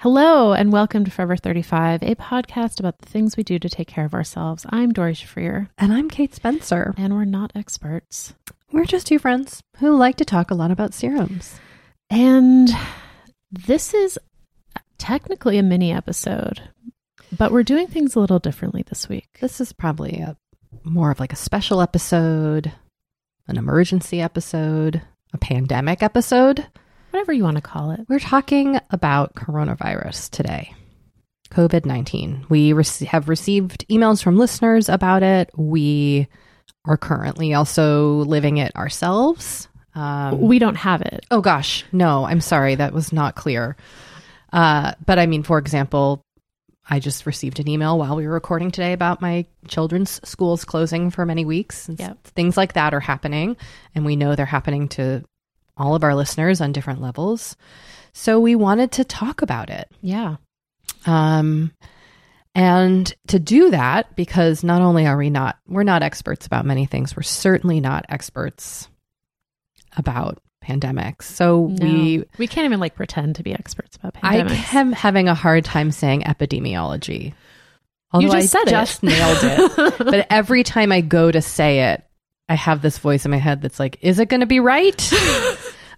Hello, and welcome to Forever 35, a podcast about the things we do to take care of ourselves. I'm Doree Shafrir, And I'm Kate Spencer. and we're not experts. We're just two friends who like to talk a lot about serums. And this is technically a mini episode, but we're doing things a little differently this week. This is probably a more of like a special episode, an emergency episode, a pandemic episode. Whatever you want to call it. We're talking about coronavirus today. COVID 19. We have received emails from listeners about it. We are currently also living it ourselves. Um, We don't have it. Oh gosh, no, I'm sorry, that was not clear. Uh, but I mean, for example, I just received an email while we were recording today about my children's schools closing for many weeks. Yep. Things like that are happening, and we know they're happening to all of our listeners on different levels. So we wanted to talk about it. Yeah. Um, and to do that, because not only are we not, we're not experts about many things, we're certainly not experts about pandemics. So No. we, we can't even like pretend to be experts about pandemics. I am having a hard time saying epidemiology. Although just I said it. just nailed it. but every time I go to say it, I have this voice in my head that's like, is it going to be right?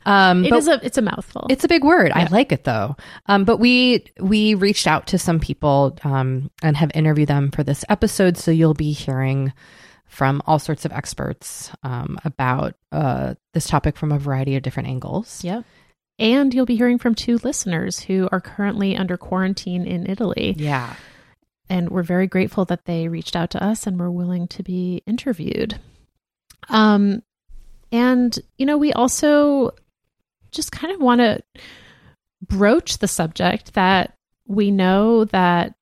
Um, It is a it's a mouthful. it's a big word. I like it though. Um, but we we reached out to some people um, and have interviewed them for this episode, so you'll be hearing from all sorts of experts um, about uh, this topic from a variety of different angles. Yep. And you'll be hearing from two listeners who are currently under quarantine in Italy. Yeah. And we're very grateful that they reached out to us and were willing to be interviewed. Um, and, you know, we also just kind of want to broach the subject that we know that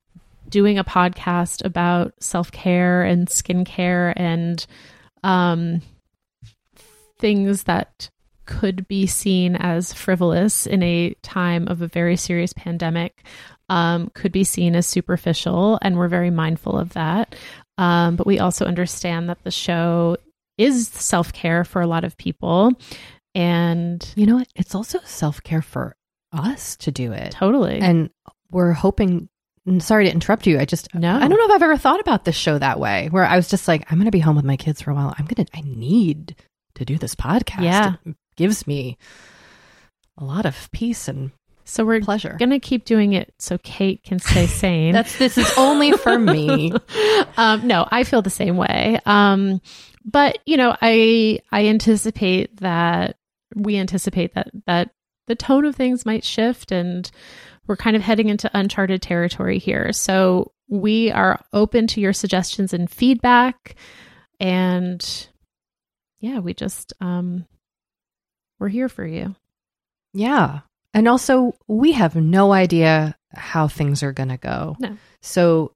doing a podcast about self care and skincare and um, things that could be seen as frivolous in a time of a very serious pandemic um, could be seen as superficial, and we're very mindful of that. Um, but we also understand that the show is self care for a lot of people. And you know what? It's also self care for us to do it. Totally. And we're hoping sorry to interrupt you. I just no. I don't know if I've ever thought about this show that way, where I was just like, I'm going to be home with my kids for a while. I'm going to I need to do this podcast. Yeah, it gives me a lot of peace and so we're pleasure. Gonna keep doing it so Kate can stay sane. That's this is only for me. um, no, I feel the same way. Um, but you know, I I anticipate that we anticipate that that the tone of things might shift and we're kind of heading into uncharted territory here. So we are open to your suggestions and feedback. And yeah, we just, um, we're here for you. Yeah. And also, we have no idea how things are going to go. No. So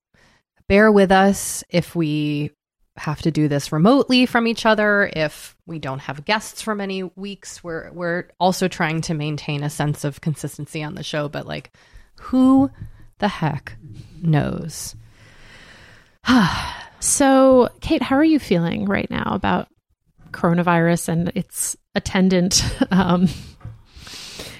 bear with us if we have to do this remotely from each other, if we don't have guests for many weeks. We're we're also trying to maintain a sense of consistency on the show, but like who the heck knows? so, Kate, how are you feeling right now about coronavirus and its attendant um,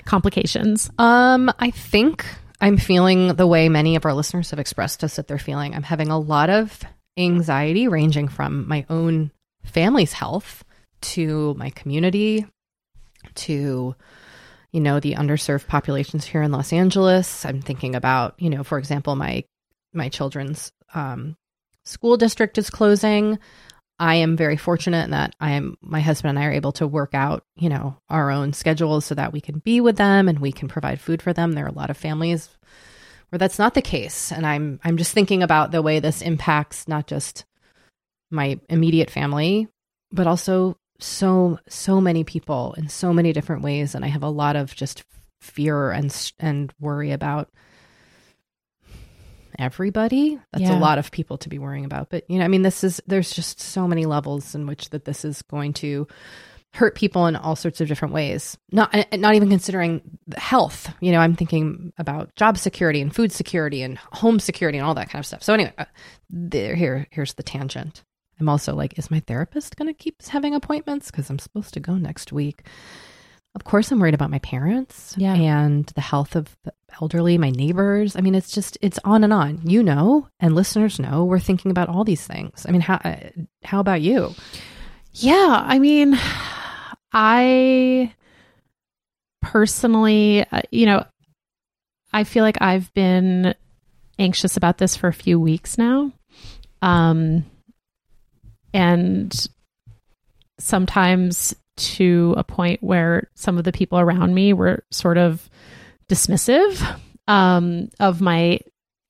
complications? Um, I think I'm feeling the way many of our listeners have expressed us that they're feeling. I'm having a lot of anxiety ranging from my own family's health to my community to you know the underserved populations here in Los Angeles. I'm thinking about you know for example my my children's um, school district is closing. I am very fortunate in that I am my husband and I are able to work out, you know, our own schedules so that we can be with them and we can provide food for them. There are a lot of families where that's not the case, and I'm I'm just thinking about the way this impacts not just my immediate family, but also so so many people in so many different ways and I have a lot of just fear and and worry about everybody. That's yeah. a lot of people to be worrying about. But you know, I mean, this is there's just so many levels in which that this is going to hurt people in all sorts of different ways. Not not even considering health. You know, I'm thinking about job security and food security and home security and all that kind of stuff. So anyway, uh, there here here's the tangent. I'm also like, is my therapist going to keep having appointments because I'm supposed to go next week? Of course, I'm worried about my parents yeah. and the health of the elderly, my neighbors. I mean, it's just it's on and on. You know, and listeners know we're thinking about all these things. I mean, how uh, how about you? Yeah, I mean, I personally, uh, you know, I feel like I've been anxious about this for a few weeks now. Um, and sometimes to a point where some of the people around me were sort of dismissive um, of my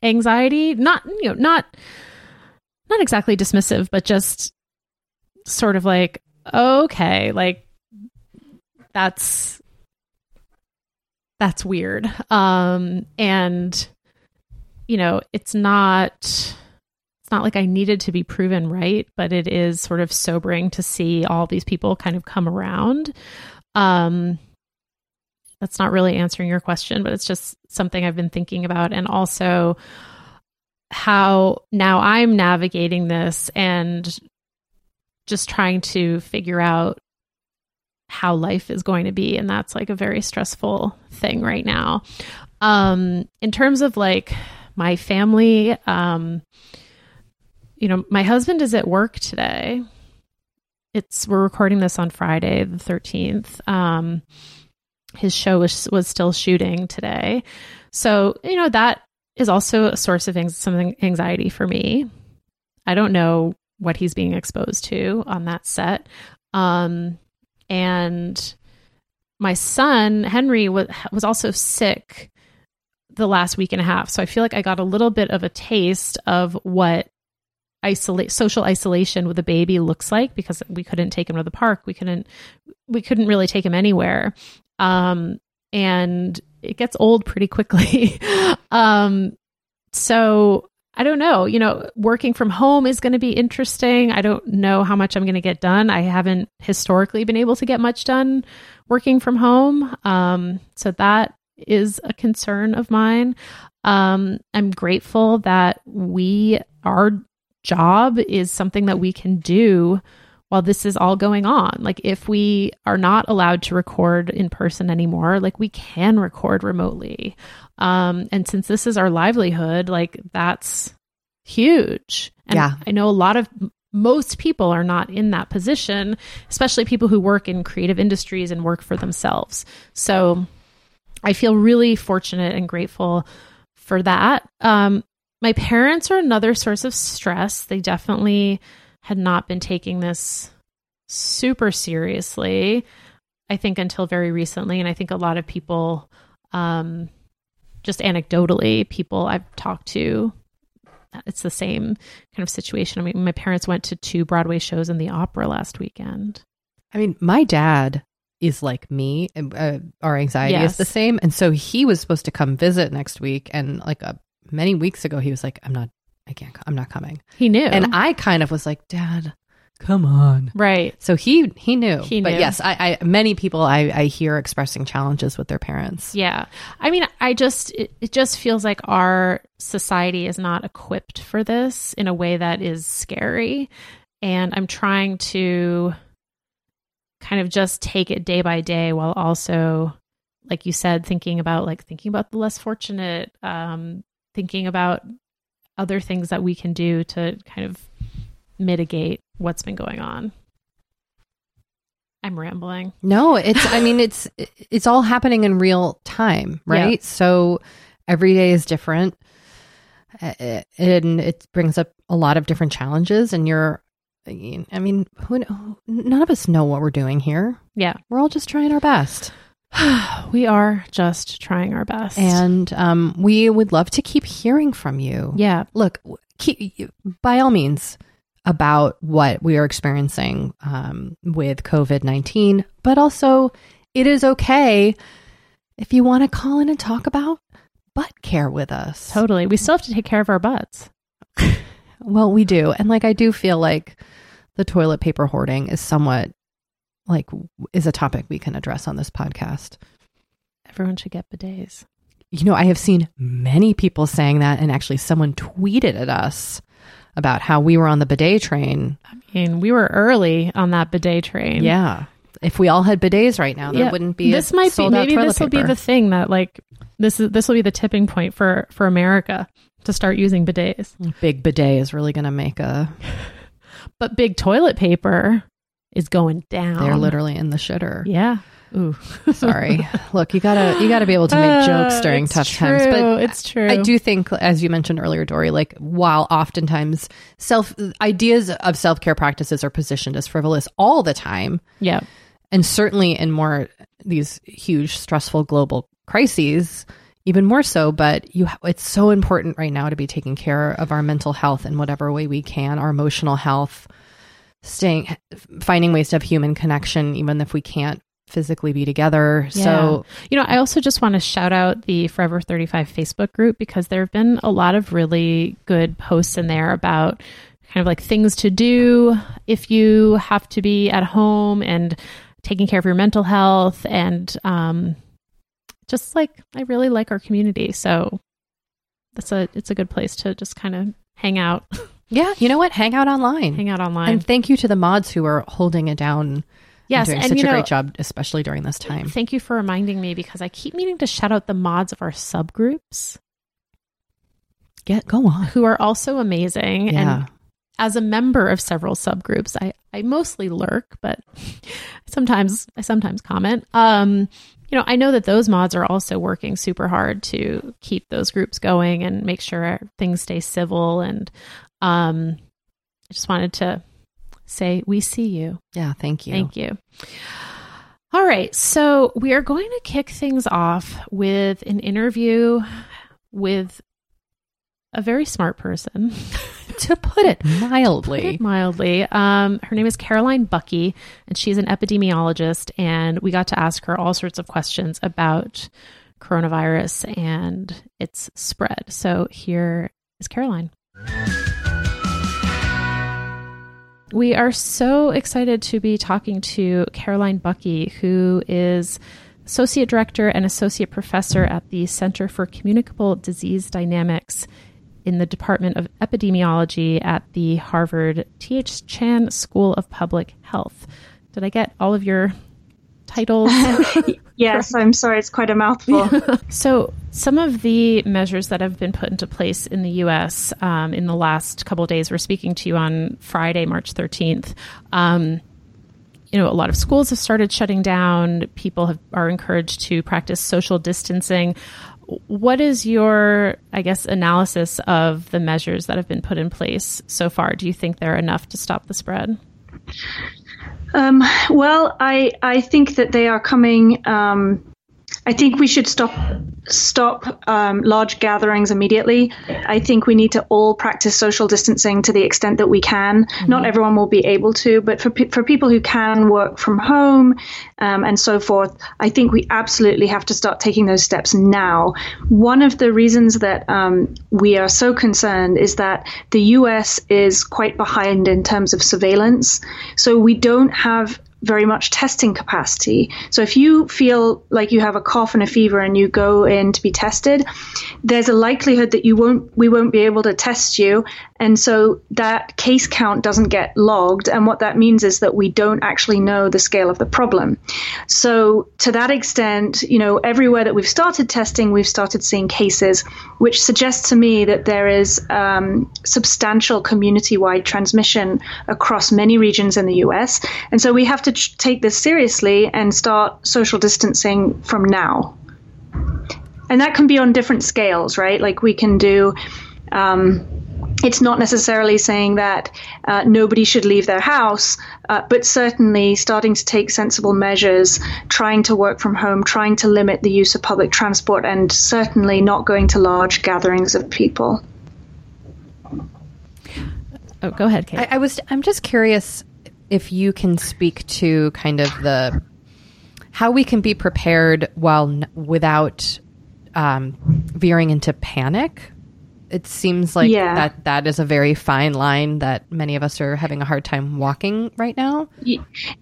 anxiety not you know not not exactly dismissive but just sort of like okay like that's that's weird um and you know it's not it's not like I needed to be proven right, but it is sort of sobering to see all these people kind of come around. Um, that's not really answering your question, but it's just something I've been thinking about. And also how now I'm navigating this and just trying to figure out how life is going to be. And that's like a very stressful thing right now. Um, in terms of like my family, um, you know, my husband is at work today. It's we're recording this on Friday the 13th. Um his show was was still shooting today. So, you know, that is also a source of some anxiety for me. I don't know what he's being exposed to on that set. Um and my son Henry was was also sick the last week and a half. So I feel like I got a little bit of a taste of what isolate social isolation with a baby looks like because we couldn't take him to the park. We couldn't we couldn't really take him anywhere. Um and it gets old pretty quickly. Um so I don't know. You know, working from home is going to be interesting. I don't know how much I'm going to get done. I haven't historically been able to get much done working from home. Um, so that is a concern of mine. Um, I'm grateful that we, our job is something that we can do while this is all going on. Like, if we are not allowed to record in person anymore, like, we can record remotely. Um, and since this is our livelihood, like, that's huge. And Yeah. I know a lot of most people are not in that position, especially people who work in creative industries and work for themselves. So I feel really fortunate and grateful for that. Um, my parents are another source of stress. They definitely had not been taking this super seriously, I think, until very recently. And I think a lot of people, um, just anecdotally, people I've talked to, it's the same kind of situation. I mean, my parents went to two Broadway shows and the opera last weekend. I mean, my dad is like me. and, Uh, our anxiety Yes. is the same, and so he was supposed to come visit next week, and like uh, many weeks ago, he was like, "I'm not, I can't, I'm not coming." He knew. And I kind of was like, "Dad, come on." right. So he he knew. He But knew. yes, I, I many people I, I hear expressing challenges with their parents. Yeah. I mean, I just, it, it just feels like our society is not equipped for this in a way that is scary. And I'm trying to kind of just take it day by day while also, like you said, thinking about like thinking about the less fortunate, um, thinking about other things that we can do to kind of mitigate what's been going on. I'm rambling. No, it's I mean it's it's all happening in real time, right? So every day is different. And it brings up a lot of different challenges and you're I mean, who, none of us know what we're doing here. Yeah. We're all just trying our best. we are just trying our best. And um, we would love to keep hearing from you. yeah, look, keep, by all means, about what we are experiencing um, with COVID 19, but also it is okay if you want to call in and talk about butt care with us. totally. We still have to take care of our butts. Well, we do. And like, I do feel like the toilet paper hoarding is somewhat like is a topic we can address on this podcast. Everyone should get bidets. You know, I have seen many people saying that, and actually, someone tweeted at us about how we were on the bidet train. I mean, we were early on that bidet train. Yeah. If we all had bidets right now, there Yeah. wouldn't be. This a might be maybe this will be the thing that like this is this will be the tipping point for for America to start using bidets. big bidet is really going to make a. But big toilet paper is going down. They're literally in the shitter. Yeah. Ooh. Sorry. Look, you gotta you gotta be able to make jokes Uh, during it's tough true. times. But it's true. I do think, as you mentioned earlier, Doree, like while oftentimes self ideas of self care practices are positioned as frivolous all the time, Yeah. and certainly in more these huge stressful global crises even more so but you it's so important right now to be taking care of our mental health in whatever way we can our emotional health staying finding ways to have human connection even if we can't physically be together. So You know, I also just want to shout out the Forever 35 Facebook group because there have been a lot of really good posts in there about kind of like things to do if you have to be at home and taking care of your mental health and um just like I really like our community. So that's a it's a good place to just kind of hang out, yeah you know what? Hang out online. Hang out online. and thank you to the mods who are holding it down yes, and doing and such you a know, great job especially during this time Thank you for reminding me because I keep meaning to shout out the mods of our subgroups get go on who are also amazing. yeah And as a member of several subgroups, I, I mostly lurk, but sometimes I sometimes comment. Um, you know, I know that those mods are also working super hard to keep those groups going and make sure things stay civil. And um, I just wanted to say we see you. yeah thank you Thank you. All right. So we are going to kick things off with an interview with a very smart person, to put it put mildly it mildly. Um, her name is Caroline Buckee, and she's an epidemiologist. And we got to ask her all sorts of questions about coronavirus and its spread. So here is Caroline. We are so excited to be talking to Caroline Buckee, who is Associate Director and Associate Professor at the Center for Communicable Disease Dynamics in the Department of Epidemiology at the Harvard T.H. Chan School of Public Health. Did I get all of your titles? yes, I'm sorry, it's quite a mouthful. so, some of the measures that have been put into place in the U.S. Um, in the last couple days, we're speaking to you on Friday, March 13th. Um, you know, a lot of schools have started shutting down. People have, are encouraged to practice social distancing. What is your, I guess, analysis of the measures that have been put in place so far? Do you think they're enough to stop the spread? Um, well, I I think that they are coming. Um, I think we should stop stop um, large gatherings immediately. I think we need to all practice social distancing to the extent that we can. Mm-hmm. Not everyone will be able to, but for pe- for people who can work from home um, and so forth, I think we absolutely have to start taking those steps now. One of the reasons that um, we are so concerned is that the U.S. is quite behind in terms of surveillance, so we don't have very much testing capacity. So if you feel like you have a cough and a fever and you go in to be tested, there's a likelihood that you won't we won't be able to test you and so that case count doesn't get logged and what that means is that we don't actually know the scale of the problem. So to that extent, you know, everywhere that we've started testing, we've started seeing cases which suggests to me that there is um, substantial community-wide transmission across many regions in the US. And so we have to take this seriously and start social distancing from now. And that can be on different scales, right? Like we can do. Um, it's not necessarily saying that uh, nobody should leave their house, uh, but certainly starting to take sensible measures, trying to work from home, trying to limit the use of public transport, and certainly not going to large gatherings of people. Oh, go ahead, Kate. I, I was. I'm just curious if you can speak to kind of the how we can be prepared while without um, veering into panic it seems like yeah. that that is a very fine line that many of us are having a hard time walking right now.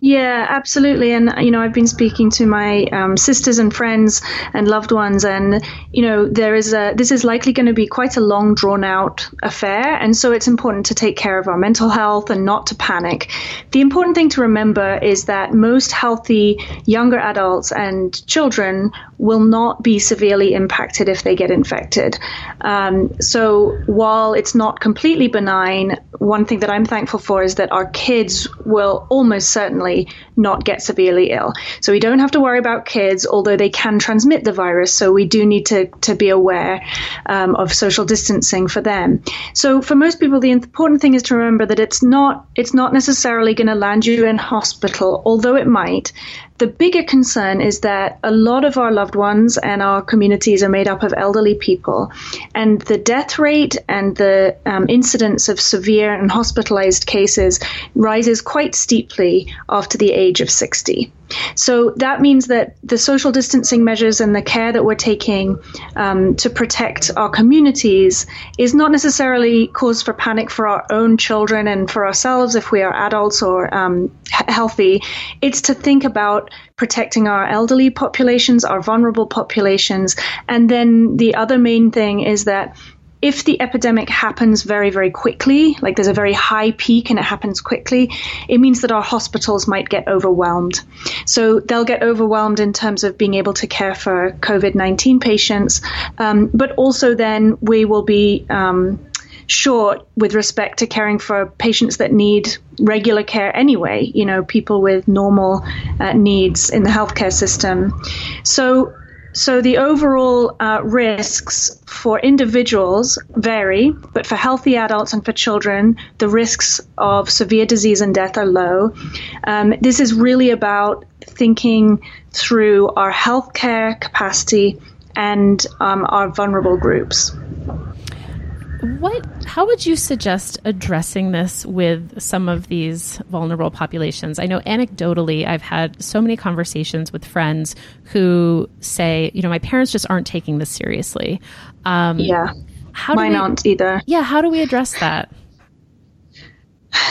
Yeah, absolutely. And you know, I've been speaking to my um, sisters and friends and loved ones, and you know, there is a this is likely going to be quite a long, drawn out affair, and so it's important to take care of our mental health and not to panic. The important thing to remember is that most healthy younger adults and children will not be severely impacted if they get infected. Um, so while it's not completely benign, one thing that I'm thankful for is that our kids will almost certainly not get severely ill. So we don't have to worry about kids, although they can transmit the virus. So we do need to, to be aware um, of social distancing for them. So for most people, the important thing is to remember that it's not it's not necessarily going to land you in hospital, although it might. The bigger concern is that a lot of our loved ones and our communities are made up of elderly people, and the death rate and the um, incidence of severe and hospitalized cases rises quite steeply after the age of 60. So that means that the social distancing measures and the care that we're taking um, to protect our communities is not necessarily cause for panic for our own children and for ourselves if we are adults or um, healthy. It's to think about protecting our elderly populations, our vulnerable populations. And then the other main thing is that if the epidemic happens very, very quickly, like there's a very high peak and it happens quickly, it means that our hospitals might get overwhelmed. So they'll get overwhelmed in terms of being able to care for COVID 19 patients, um, but also then we will be. Um, short with respect to caring for patients that need regular care anyway, you know, people with normal uh, needs in the healthcare system. So so the overall uh, risks for individuals vary, but for healthy adults and for children, the risks of severe disease and death are low. Um, this is really about thinking through our healthcare capacity and um, our vulnerable groups. What? How would you suggest addressing this with some of these vulnerable populations? I know anecdotally, I've had so many conversations with friends who say, you know, my parents just aren't taking this seriously. Um, yeah. how mine we, aren't either. Yeah, how do we address that?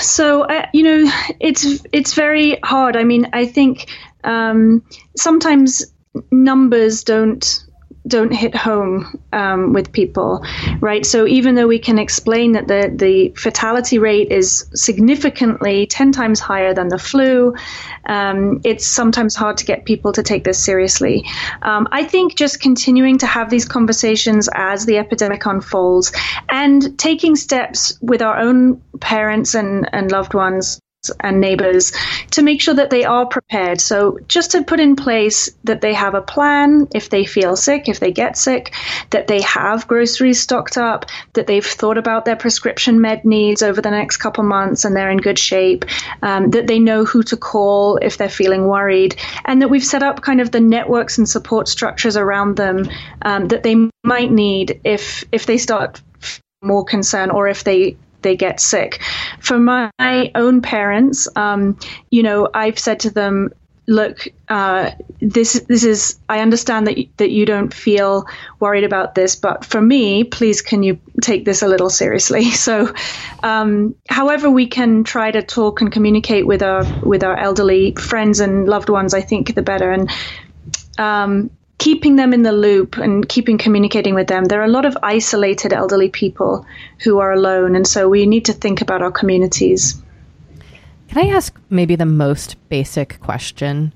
So uh, you know, it's it's very hard. I mean, I think um, sometimes numbers don't don't hit home um, with people, right? So even though we can explain that the the fatality rate is significantly ten times higher than the flu, um, it's sometimes hard to get people to take this seriously. Um, I think just continuing to have these conversations as the epidemic unfolds and taking steps with our own parents and, and loved ones and neighbors to make sure that they are prepared. So, just to put in place that they have a plan if they feel sick, if they get sick, that they have groceries stocked up, that they've thought about their prescription med needs over the next couple months and they're in good shape, um, that they know who to call if they're feeling worried, and that we've set up kind of the networks and support structures around them um, that they might need if if they start more concern or if they they get sick. For my own parents, um, you know, I've said to them, look, uh, this this is. I understand that that you don't feel worried about this, but for me, please, can you take this a little seriously? So, um, however we can try to talk and communicate with our with our elderly friends and loved ones, I think the better. And um, keeping them in the loop and keeping communicating with them. There are a lot of isolated elderly people who are alone, and so we need to think about our communities. Can I ask maybe the most basic question?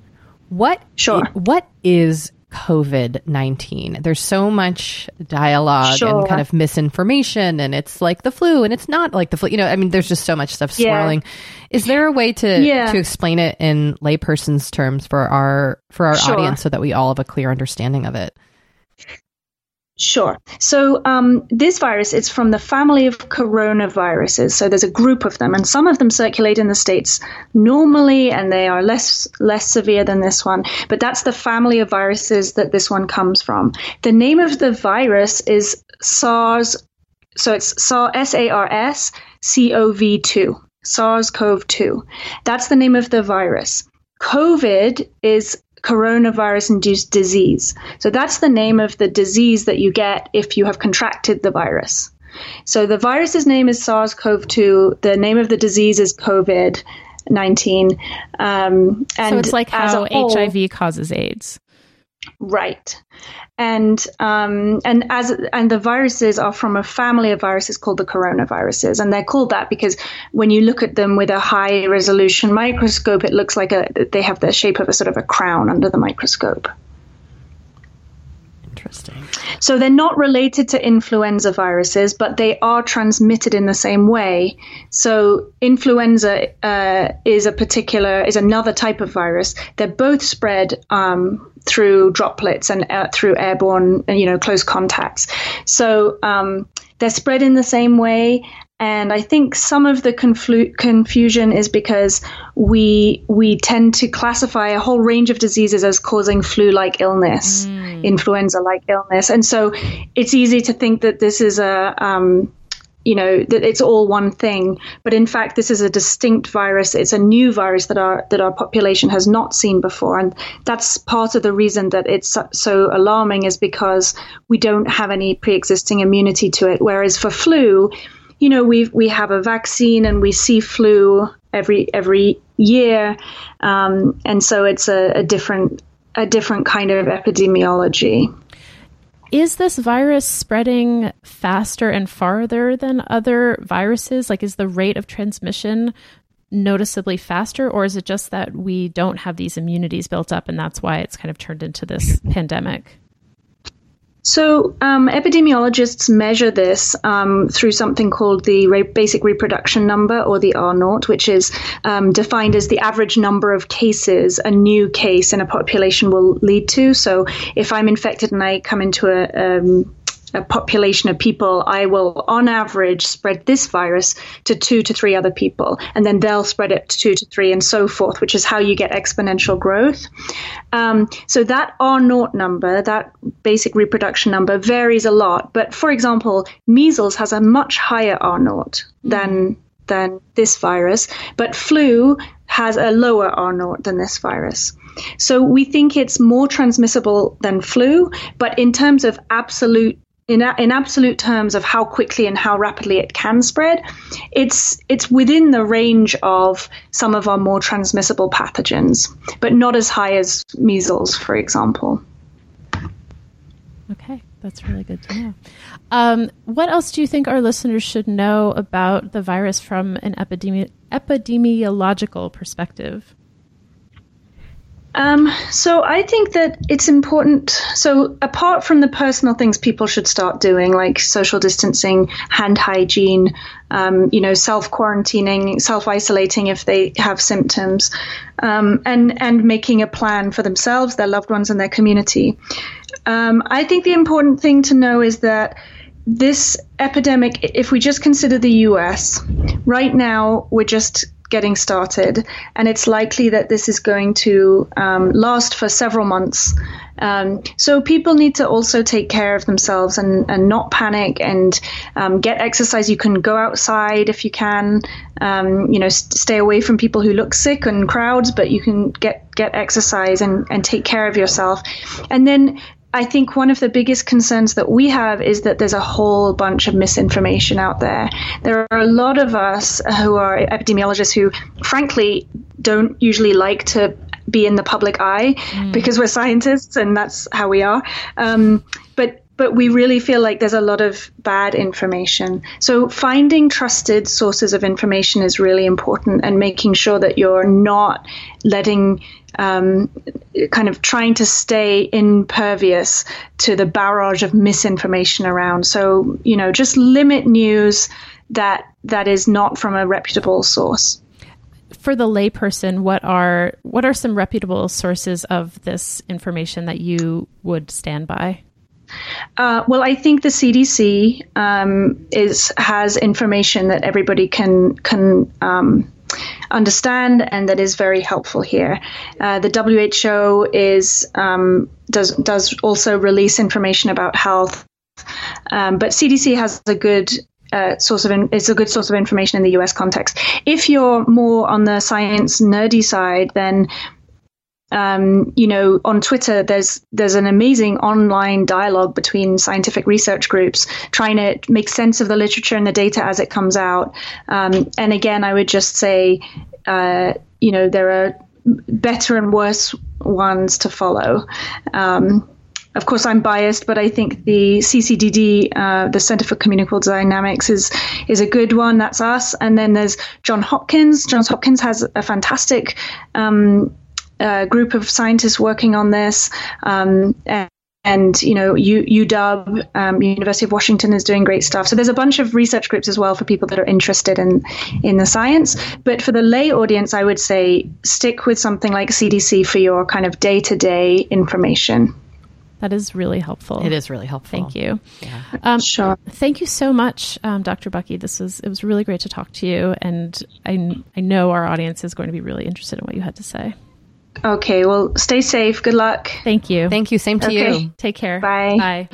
What sure. what is COVID 19. There's so much dialogue sure. and kind of misinformation, and it's like the flu, and it's not like the flu. You know, I mean, there's just so much stuff swirling. Yeah. Is there a way to yeah. to explain it in layperson's terms for our for our sure. audience so that we all have a clear understanding of it? Sure. So um, this virus is from the family of coronaviruses. So there's a group of them, and some of them circulate in the states normally, and they are less less severe than this one. But that's the family of viruses that this one comes from. The name of the virus is SARS. So it's SARS S A R S C O V two. SARS-CoV-2. That's the name of the virus. COVID is coronavirus induced disease. So that's the name of the disease that you get if you have contracted the virus. So the virus's name is SARS CoV 2, the name of the disease is COVID 19. Um, and so it's like how whole, HIV causes AIDS. Right. And um, and as and the viruses are from a family of viruses called the coronaviruses, and they're called that because when you look at them with a high resolution microscope, it looks like a they have the shape of a sort of a crown under the microscope. Interesting. So they're not related to influenza viruses, but they are transmitted in the same way. So influenza uh, is a particular is another type of virus. They're both spread um, through droplets and uh, through airborne, you know, close contacts. So um, they're spread in the same way. And I think some of the conflu- confusion is because we we tend to classify a whole range of diseases as causing flu-like illness, mm. Influenza-like illness, and so it's easy to think that this is a um, you know that it's all one thing but in fact this is a distinct virus. It's a new virus that our that our population has not seen before. And that's part of the reason that it's so alarming is because we don't have any pre-existing immunity to it. Whereas for flu you know we we have a vaccine and we see flu every every year. Um, and so it's a, a different a different kind of epidemiology is this virus spreading faster and farther than other viruses? Like, is the rate of transmission noticeably faster, or is it just that we don't have these immunities built up and that's why it's kind of turned into this pandemic? So, um, epidemiologists measure this um, through something called the re- basic reproduction number, or the R naught, which is um, defined as the average number of cases a new case in a population will lead to. So, if I'm infected and I come into a um, a population of people, I will, on average, spread this virus to two to three other people, and then they'll spread it to two to three, and so forth, which is how you get exponential growth. Um, so that R naught number, that basic reproduction number, varies a lot. But for example, measles has a much higher R naught than than this virus, but flu has a lower R naught than this virus. So we think it's more transmissible than flu, but in terms of absolute in, in absolute terms of how quickly and how rapidly it can spread, it's it's within the range of some of our more transmissible pathogens, but not as high as measles, for example. Okay, that's really good to know. Um, what else do you think our listeners should know about the virus from an epidemi- epidemiological perspective? Um, so I think that it's important. So apart from the personal things people should start doing, like social distancing, hand hygiene, um, you know, self quarantining, self isolating if they have symptoms, um, and and making a plan for themselves, their loved ones, and their community. Um, I think the important thing to know is that this epidemic, if we just consider the U.S. right now, we're just getting started, and it's likely that this is going to um, last for several months. Um, so people need to also take care of themselves and, and not panic and um, get exercise. You can go outside if you can. Um, you know, st- stay away from people who look sick and crowds, but you can get get exercise and, and take care of yourself. And then I think one of the biggest concerns that we have is that there's a whole bunch of misinformation out there. There are a lot of us who are epidemiologists who, frankly, don't usually like to be in the public eye mm. because we're scientists and that's how we are. Um, but but we really feel like there's a lot of bad information. So finding trusted sources of information is really important and making sure that you're not letting um, kind of trying to stay impervious to the barrage of misinformation around. So, you know, just limit news that that is not from a reputable source. For the layperson, what are what are some reputable sources of this information that you would stand by? Uh, well, I think the CDC um, is has information that everybody can can um, understand and that is very helpful here. Uh, the WHO is um, does does also release information about health, um, but CDC has a good uh, source of in, it's a good source of information in the U.S. context. If you're more on the science nerdy side, then um, you know, on Twitter, there's there's an amazing online dialogue between scientific research groups trying to make sense of the literature and the data as it comes out. Um, and again, I would just say, uh, you know, there are better and worse ones to follow. Um, of course, I'm biased, but I think the CCDD, uh, the Center for Communicable Dynamics, is is a good one. That's us. And then there's John Hopkins. Johns Hopkins has a fantastic um, a group of scientists working on this. Um, and, and, you know, U, UW, um, University of Washington is doing great stuff. So there's a bunch of research groups as well for people that are interested in in the science. But for the lay audience, I would say stick with something like CDC for your kind of day to day information. That is really helpful. It is really helpful. Thank you. Yeah. Um, sure. Thank you so much, um, Dr. Buckee. This was it was really great to talk to you, and I I know our audience is going to be really interested in what you had to say. Okay, well, stay safe. Good luck. Thank you. Thank you. Same to okay. you. Take care. Bye. Bye.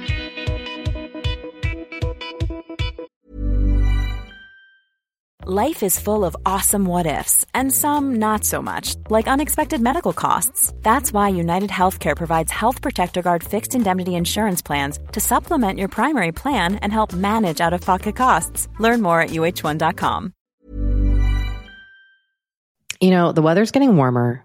Life is full of awesome what ifs, and some not so much, like unexpected medical costs. That's why United Healthcare provides Health Protector Guard fixed indemnity insurance plans to supplement your primary plan and help manage out of pocket costs. Learn more at uh1.com. You know, the weather's getting warmer.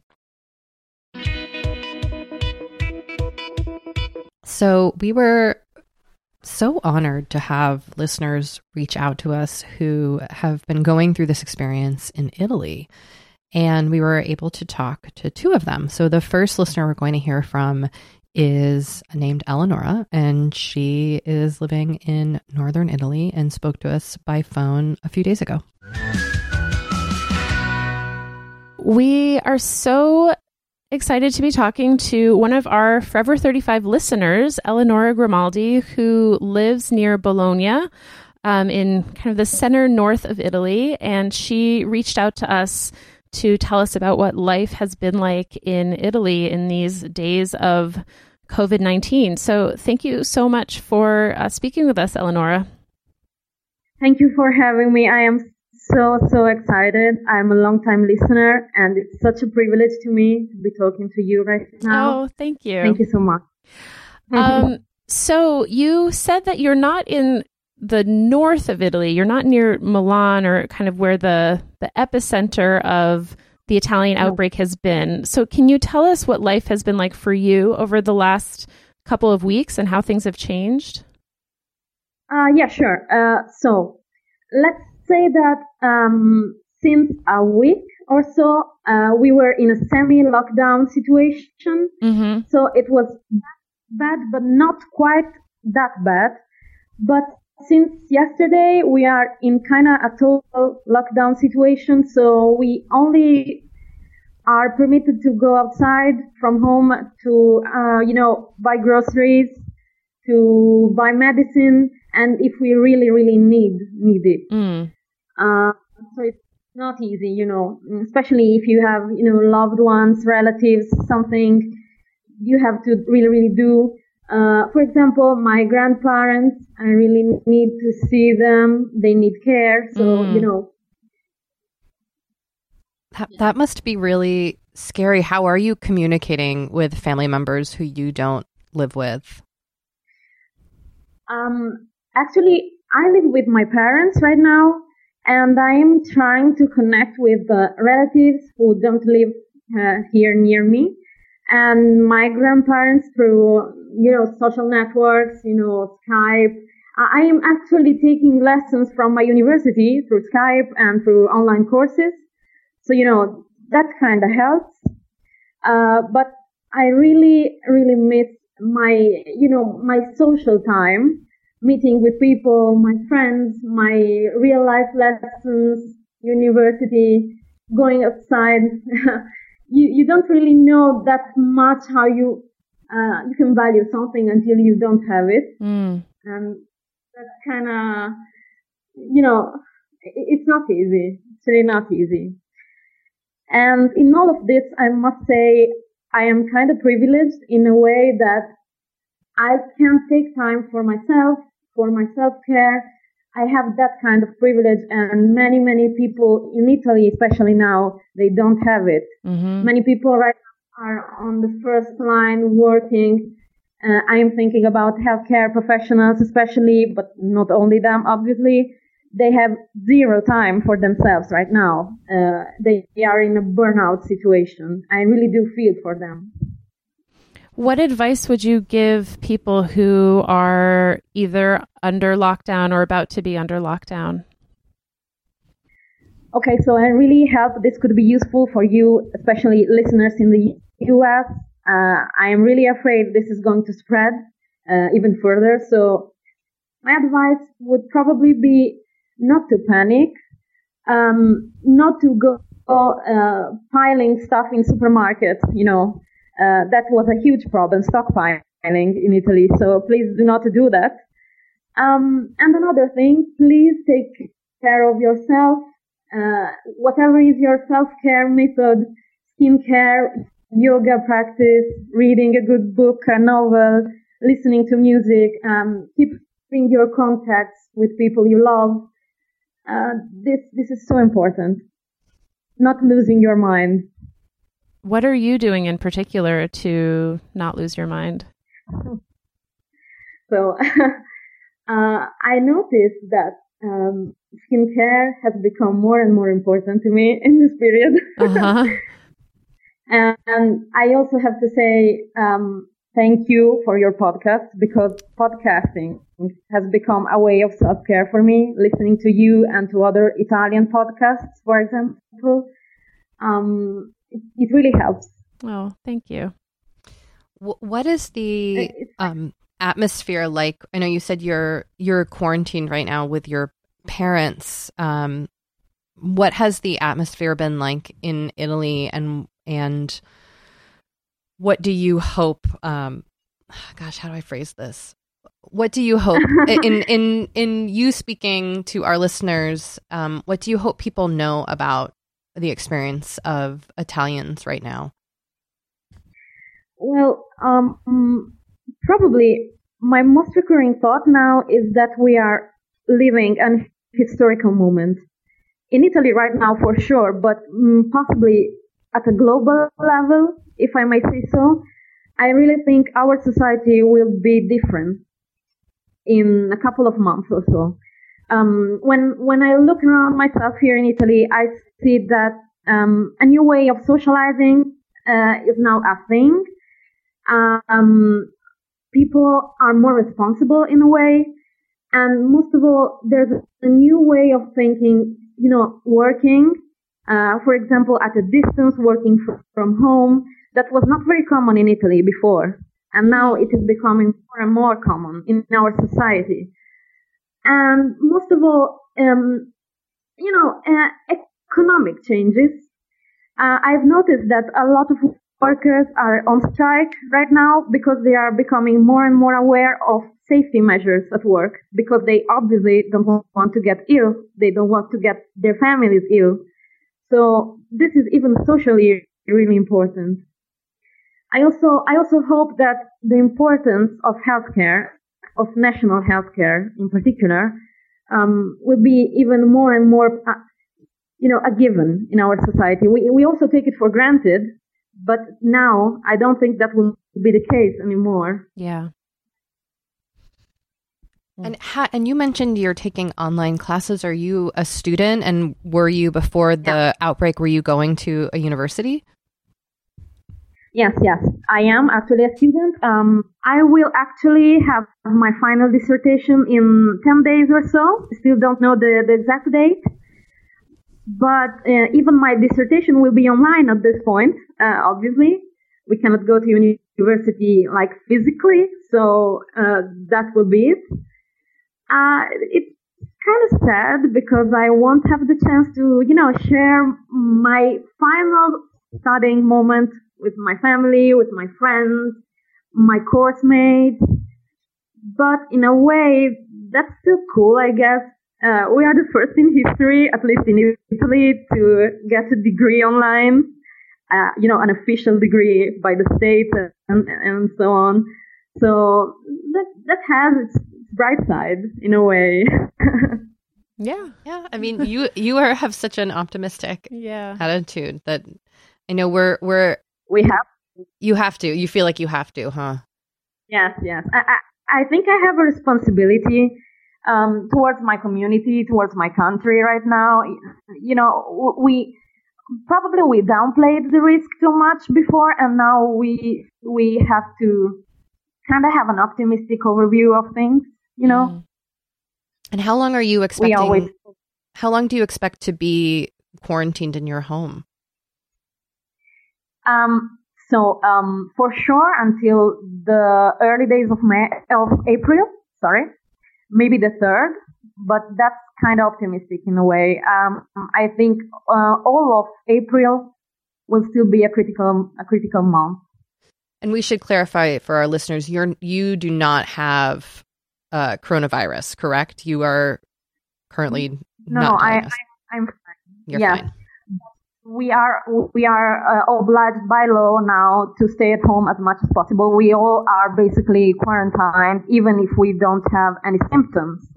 So we were so honored to have listeners reach out to us who have been going through this experience in Italy. And we were able to talk to two of them. So the first listener we're going to hear from is named Eleonora, and she is living in northern Italy and spoke to us by phone a few days ago. We are so excited to be talking to one of our Forever 35 listeners, Eleonora Grimaldi, who lives near Bologna. Um, in kind of the center north of Italy, and she reached out to us to tell us about what life has been like in Italy in these days of COVID 19. So, thank you so much for uh, speaking with us, Eleonora. Thank you for having me. I am so, so excited. I'm a long time listener, and it's such a privilege to me to be talking to you right now. Oh, thank you. Thank you so much. um, so, you said that you're not in the north of Italy. You're not near Milan or kind of where the, the epicenter of the Italian outbreak has been. So, can you tell us what life has been like for you over the last couple of weeks and how things have changed? Uh, yeah, sure. Uh, so, let's say that um, since a week or so, uh, we were in a semi lockdown situation. Mm-hmm. So, it was bad, but not quite that bad. But since yesterday, we are in kind of a total lockdown situation. So, we only are permitted to go outside from home to, uh, you know, buy groceries, to buy medicine, and if we really, really need need it. Mm. Uh, so it's not easy, you know, especially if you have, you know, loved ones, relatives, something you have to really, really do. Uh, for example, my grandparents, I really need to see them. They need care. So, mm. you know. That, that must be really scary. How are you communicating with family members who you don't live with? Um, actually, I live with my parents right now and I'm trying to connect with relatives who don't live uh, here near me. And my grandparents through you know social networks you know skype. I am actually taking lessons from my university through skype and through online courses. So you know that kind of helps. Uh, but i really really miss my you know my social time meeting with people, my friends, my real life lessons, university, going outside. you, you don't really know that much how you, uh, you can value something until you don't have it. Mm. And that's kind of, you know, it's not easy. It's really not easy. And in all of this, I must say, I am kind of privileged in a way that I can take time for myself for my self-care. I have that kind of privilege and many, many people in Italy, especially now, they don't have it. Mm-hmm. Many people right now are on the first line working. Uh, I am thinking about healthcare professionals, especially, but not only them, obviously. They have zero time for themselves right now. Uh, they are in a burnout situation. I really do feel for them. What advice would you give people who are either under lockdown or about to be under lockdown? Okay, so I really hope this could be useful for you, especially listeners in the US. Uh, I am really afraid this is going to spread uh, even further. So my advice would probably be not to panic, um, not to go uh, piling stuff in supermarkets, you know, uh, that was a huge problem, stockpiling in Italy. So please do not do that. Um, and another thing, please take care of yourself uh, whatever is your self-care method, skincare, yoga practice, reading a good book, a novel, listening to music, um, keeping your contacts with people you love. Uh, this this is so important. Not losing your mind. What are you doing in particular to not lose your mind? So uh, I noticed that um, skincare has become more and more important to me in this period. Uh-huh. and I also have to say um, thank you for your podcast because podcasting has become a way of self care for me. Listening to you and to other Italian podcasts, for example, um, it, it, really helps. Oh, thank you. What is the um, atmosphere like? I know you said you're you're quarantined right now with your parents. Um, what has the atmosphere been like in Italy, and and what do you hope? Um, gosh, how do I phrase this? What do you hope in in in you speaking to our listeners? Um, what do you hope people know about the experience of Italians right now? Well, um, probably my most recurring thought now is that we are living an historical moment in Italy right now for sure, but um, possibly at a global level if I may say so, I really think our society will be different in a couple of months or so. Um, when when I look around myself here in Italy, I see that um, a new way of socializing uh, is now a thing. Um, people are more responsible in a way, and most of all, there's a new way of thinking. You know, working, uh, for example, at a distance, working from home that was not very common in Italy before. And now it is becoming more and more common in our society. And most of all, um, you know, uh, economic changes. Uh, I've noticed that a lot of workers are on strike right now because they are becoming more and more aware of safety measures at work because they obviously don't want to get ill. They don't want to get their families ill. So this is even socially really important. I also, I also hope that the importance of healthcare, of national healthcare in particular, um, will be even more and more, uh, you know, a given in our society. We, we also take it for granted, but now I don't think that will be the case anymore. Yeah. And ha- and you mentioned you're taking online classes. Are you a student? And were you before the yeah. outbreak? Were you going to a university? Yes, yes, I am actually a student. Um, I will actually have my final dissertation in 10 days or so. Still don't know the, the exact date. But uh, even my dissertation will be online at this point, uh, obviously. We cannot go to university like physically, so uh, that will be it. Uh, it's kind of sad because I won't have the chance to, you know, share my final studying moment with my family, with my friends, my course mates. But in a way, that's still cool, I guess. Uh, we are the first in history, at least in Italy, to get a degree online. Uh, you know, an official degree by the state and, and so on. So that that has its bright side in a way. yeah, yeah. I mean, you you are have such an optimistic yeah attitude that I know we're we're we have to. You have to. You feel like you have to, huh? Yes, yes. I, I, I think I have a responsibility um, towards my community, towards my country right now. You know, we probably we downplayed the risk too much before, and now we we have to kind of have an optimistic overview of things. You know. Mm. And how long are you expecting? Always, how long do you expect to be quarantined in your home? Um, so um, for sure until the early days of May of April, sorry, maybe the third, but that's kind of optimistic in a way. Um, I think uh, all of April will still be a critical a critical month. And we should clarify for our listeners: you're you do not have uh, coronavirus, correct? You are currently no. no I, I I'm You're yes. fine. We are we are uh, obliged by law now to stay at home as much as possible. We all are basically quarantined, even if we don't have any symptoms.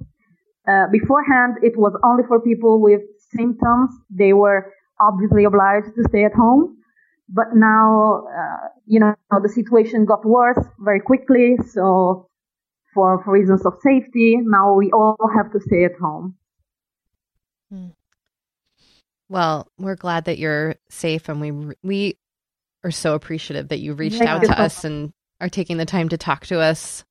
Uh, beforehand, it was only for people with symptoms. They were obviously obliged to stay at home. But now, uh, you know, the situation got worse very quickly. So for, for reasons of safety, now we all have to stay at home. Hmm. Well, we're glad that you're safe, and we we are so appreciative that you reached out to us and are taking the time to talk to us.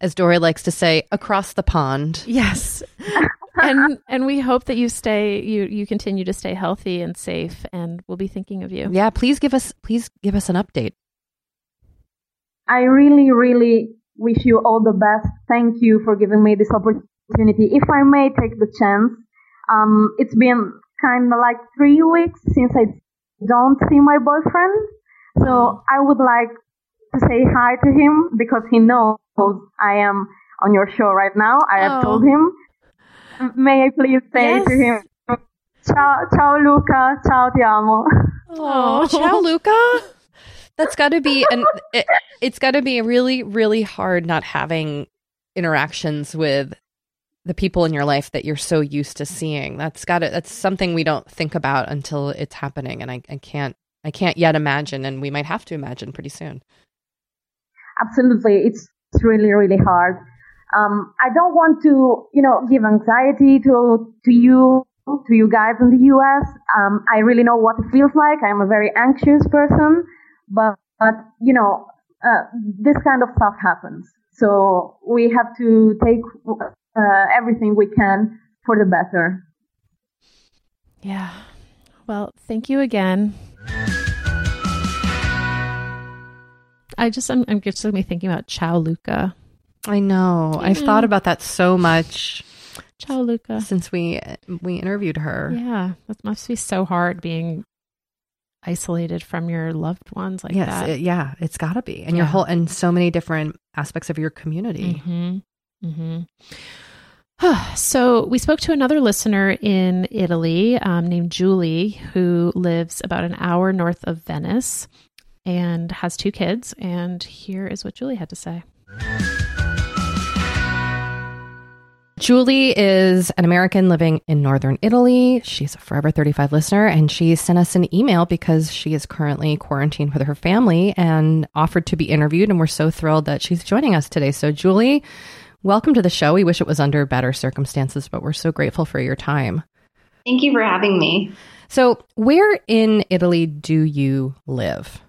As Doree likes to say, across the pond. Yes. and and we hope that you stay you you continue to stay healthy and safe and we'll be thinking of you. Yeah, please give us please give us an update. I really really wish you all the best. Thank you for giving me this opportunity. If I may take the chance, um, it's been kind of like three weeks since I don't see my boyfriend. So I would like to say hi to him because he knows I am on your show right now. I have oh. told him. May I please say yes. to him, ciao, ciao Luca, ciao ti amo. Oh, ciao Luca. That's got to be, and it, it's got to be really, really hard not having interactions with the people in your life that you're so used to seeing. That's got it. that's something we don't think about until it's happening. And I, I can't, I can't yet imagine, and we might have to imagine pretty soon. Absolutely. It's really, really hard. Um, I don't want to, you know, give anxiety to, to you, to you guys in the US. Um, I really know what it feels like. I'm a very anxious person, but, but you know, uh, this kind of stuff happens. So we have to take uh, everything we can for the better. Yeah. Well, thank you again. I just I'm, I'm just going to be thinking about Ciao Luca. I know. Yeah. I've thought about that so much. Ciao Luca. Since we we interviewed her. Yeah, that must be so hard being isolated from your loved ones like yes, that. It, yeah, it's got to be. And yeah. your whole and so many different aspects of your community. Mm-hmm. Mm-hmm. So, we spoke to another listener in Italy um, named Julie, who lives about an hour north of Venice and has two kids. And here is what Julie had to say. Julie is an American living in Northern Italy. She's a Forever 35 listener, and she sent us an email because she is currently quarantined with her family and offered to be interviewed. And we're so thrilled that she's joining us today. So, Julie, welcome to the show. We wish it was under better circumstances, but we're so grateful for your time. Thank you for having me. So, where in Italy do you live?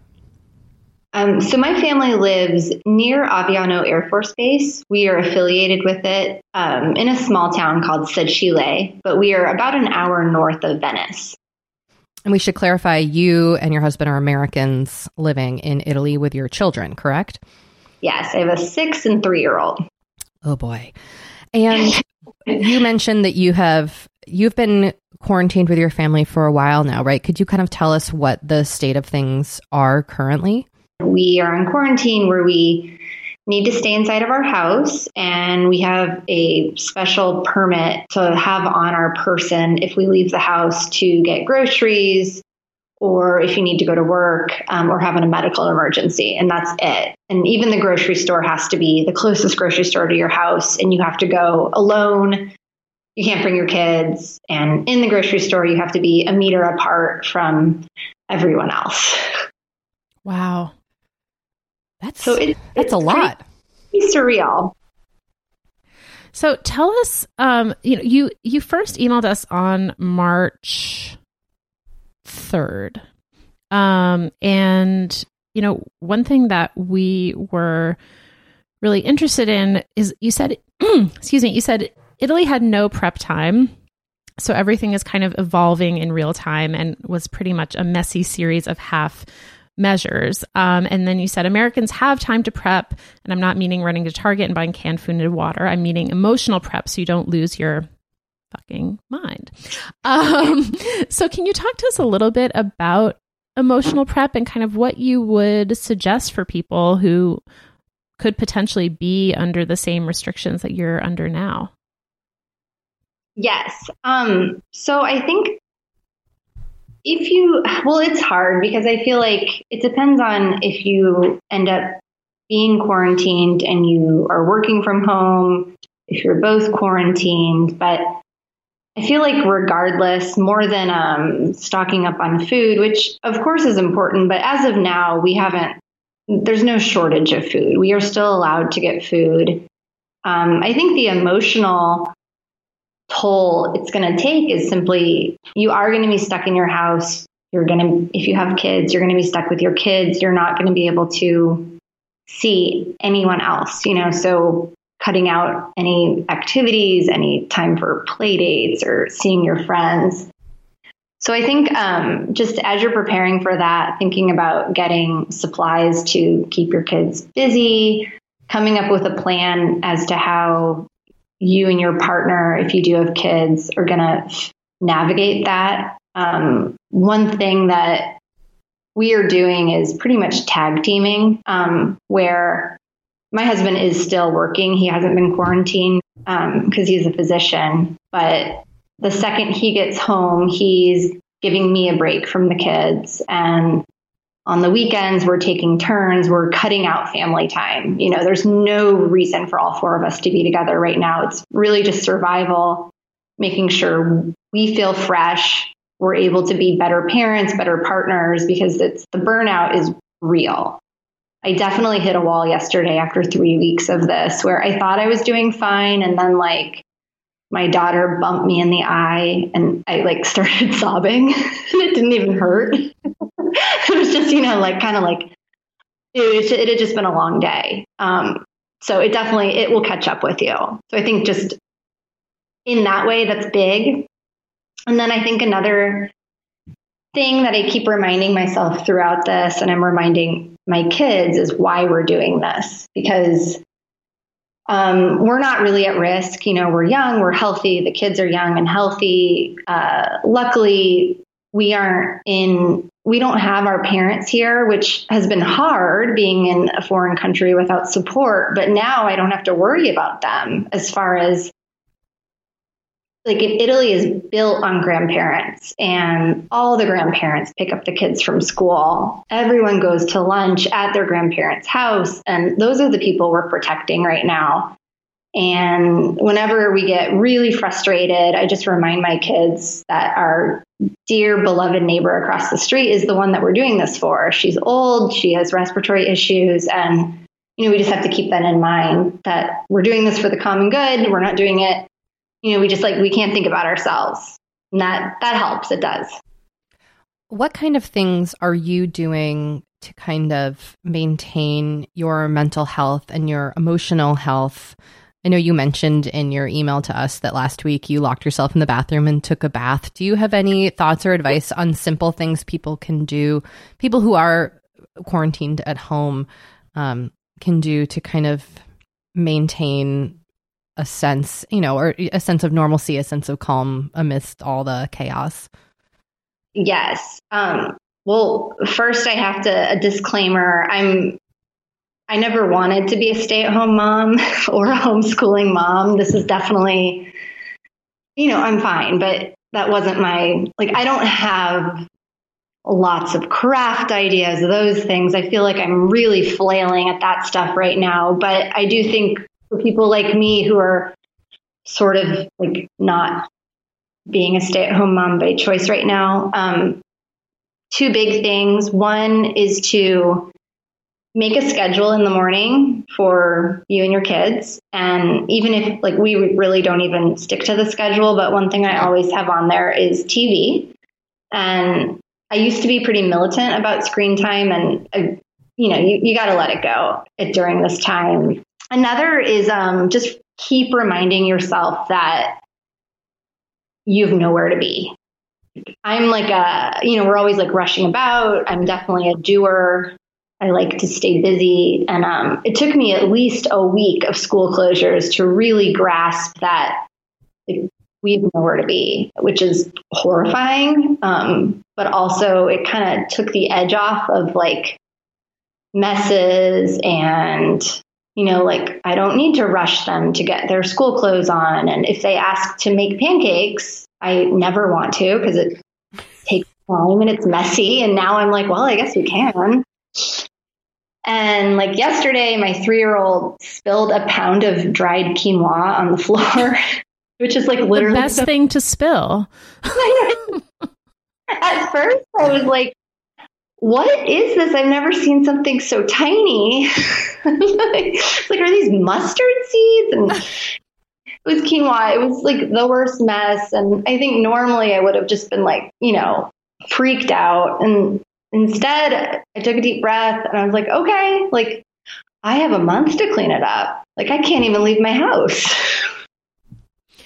Um, so my family lives near Aviano Air Force Base. We are affiliated with it um, in a small town called Sacile, but we are about an hour north of Venice. And we should clarify you and your husband are Americans living in Italy with your children, correct? Yes, I have a six and three year old. Oh boy. And you mentioned that you have you've been quarantined with your family for a while now, right? Could you kind of tell us what the state of things are currently? We are in quarantine where we need to stay inside of our house and we have a special permit to have on our person if we leave the house to get groceries or if you need to go to work um, or having a medical emergency and that's it. And even the grocery store has to be the closest grocery store to your house and you have to go alone. You can't bring your kids. And in the grocery store you have to be a meter apart from everyone else. Wow. That's so it, that's a lot. surreal. So tell us, um, you know, you you first emailed us on March third, um, and you know, one thing that we were really interested in is you said, excuse me, you said Italy had no prep time. So everything is kind of evolving in real time and was pretty much a messy series of half measures. Um, and then you said Americans have time to prep, and I'm not meaning running to Target and buying canned food and water. I'm meaning emotional prep so you don't lose your fucking mind. Um, so, can you talk to us a little bit about emotional prep and kind of what you would suggest for people who could potentially be under the same restrictions that you're under now? Yes. Um, so I think if you, well, it's hard because I feel like it depends on if you end up being quarantined and you are working from home, if you're both quarantined. But I feel like, regardless, more than um, stocking up on food, which of course is important, but as of now, we haven't, there's no shortage of food. We are still allowed to get food. Um, I think the emotional toll it's going to take is simply you are going to be stuck in your house. You're going to, if you have kids, you're going to be stuck with your kids. You're not going to be able to see anyone else, you know, so cutting out any activities, any time for play dates or seeing your friends. So I think um, just as you're preparing for that, thinking about getting supplies to keep your kids busy, coming up with a plan as to how you and your partner, if you do have kids, are going to navigate that. Um, one thing that we are doing is pretty much tag teaming, um, where my husband is still working. He hasn't been quarantined because um, he's a physician. But the second he gets home, he's giving me a break from the kids. And on the weekends, we're taking turns. We're cutting out family time. You know, there's no reason for all four of us to be together right now. It's really just survival, making sure we feel fresh, we're able to be better parents, better partners because it's the burnout is real. I definitely hit a wall yesterday after three weeks of this where I thought I was doing fine. And then, like, my daughter bumped me in the eye and I, like, started sobbing and it didn't even hurt. it was just, you know, like, kind of like, it, it had just been a long day. Um, so it definitely, it will catch up with you. So I think just in that way, that's big. And then I think another thing that I keep reminding myself throughout this, and I'm reminding my kids, is why we're doing this. Because um, we're not really at risk. You know, we're young, we're healthy, the kids are young and healthy. Uh, luckily, we aren't in, we don't have our parents here, which has been hard being in a foreign country without support. But now I don't have to worry about them as far as like in Italy is built on grandparents and all the grandparents pick up the kids from school. Everyone goes to lunch at their grandparents' house and those are the people we're protecting right now. And whenever we get really frustrated, I just remind my kids that our dear beloved neighbor across the street is the one that we're doing this for. She's old, she has respiratory issues and you know, we just have to keep that in mind that we're doing this for the common good. We're not doing it you know, we just like we can't think about ourselves. And that that helps. It does. What kind of things are you doing to kind of maintain your mental health and your emotional health? I know you mentioned in your email to us that last week you locked yourself in the bathroom and took a bath. Do you have any thoughts or advice on simple things people can do, people who are quarantined at home um, can do to kind of maintain a sense, you know, or a sense of normalcy, a sense of calm amidst all the chaos? Yes. Um, well, first, I have to a disclaimer. I'm I never wanted to be a stay-at-home mom or a homeschooling mom. This is definitely, you know, I'm fine, but that wasn't my like. I don't have lots of craft ideas, those things. I feel like I'm really flailing at that stuff right now, but I do think for people like me who are sort of like not being a stay at home mom by choice right now. Um, two big things. One is to make a schedule in the morning for you and your kids. And even if, like, we really don't even stick to the schedule, but one thing I always have on there is TV. And I used to be pretty militant about screen time, and, uh, you know, you, you got to let it go during this time. Another is um, just keep reminding yourself that you have nowhere to be. I'm like a, you know, we're always like rushing about. I'm definitely a doer. I like to stay busy. And um, it took me at least a week of school closures to really grasp that like, we have nowhere to be, which is horrifying. Um, but also, it kind of took the edge off of like messes and you know, like I don't need to rush them to get their school clothes on. And if they ask to make pancakes, I never want to because it takes time and it's messy. And now I'm like, well, I guess we can. And like yesterday, my three year old spilled a pound of dried quinoa on the floor, which is like literally the best thing to spill. At first, I was like, what is this? I've never seen something so tiny. it's like, are these mustard seeds? And it was quinoa. It was like the worst mess. And I think normally I would have just been like, you know, freaked out. And Instead, I took a deep breath and I was like, okay, like I have a month to clean it up. Like I can't even leave my house.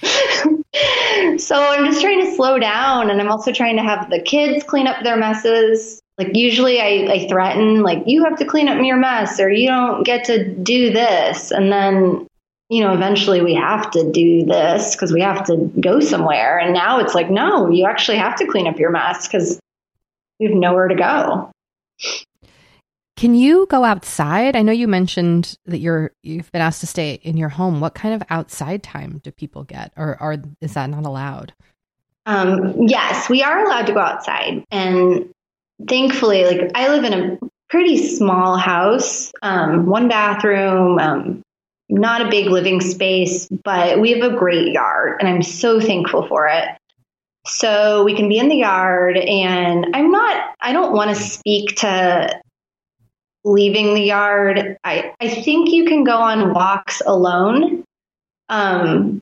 so I'm just trying to slow down and I'm also trying to have the kids clean up their messes. Like usually I, I threaten like you have to clean up your mess or you don't get to do this. And then, you know, eventually we have to do this because we have to go somewhere. And now it's like, no, you actually have to clean up your mess because we have nowhere to go. Can you go outside? I know you mentioned that you're you've been asked to stay in your home. What kind of outside time do people get, or, or is that not allowed? Um, yes, we are allowed to go outside, and thankfully, like I live in a pretty small house, um, one bathroom, um, not a big living space, but we have a great yard, and I'm so thankful for it. So we can be in the yard and I'm not, I don't want to speak to leaving the yard. I, I think you can go on walks alone. Um,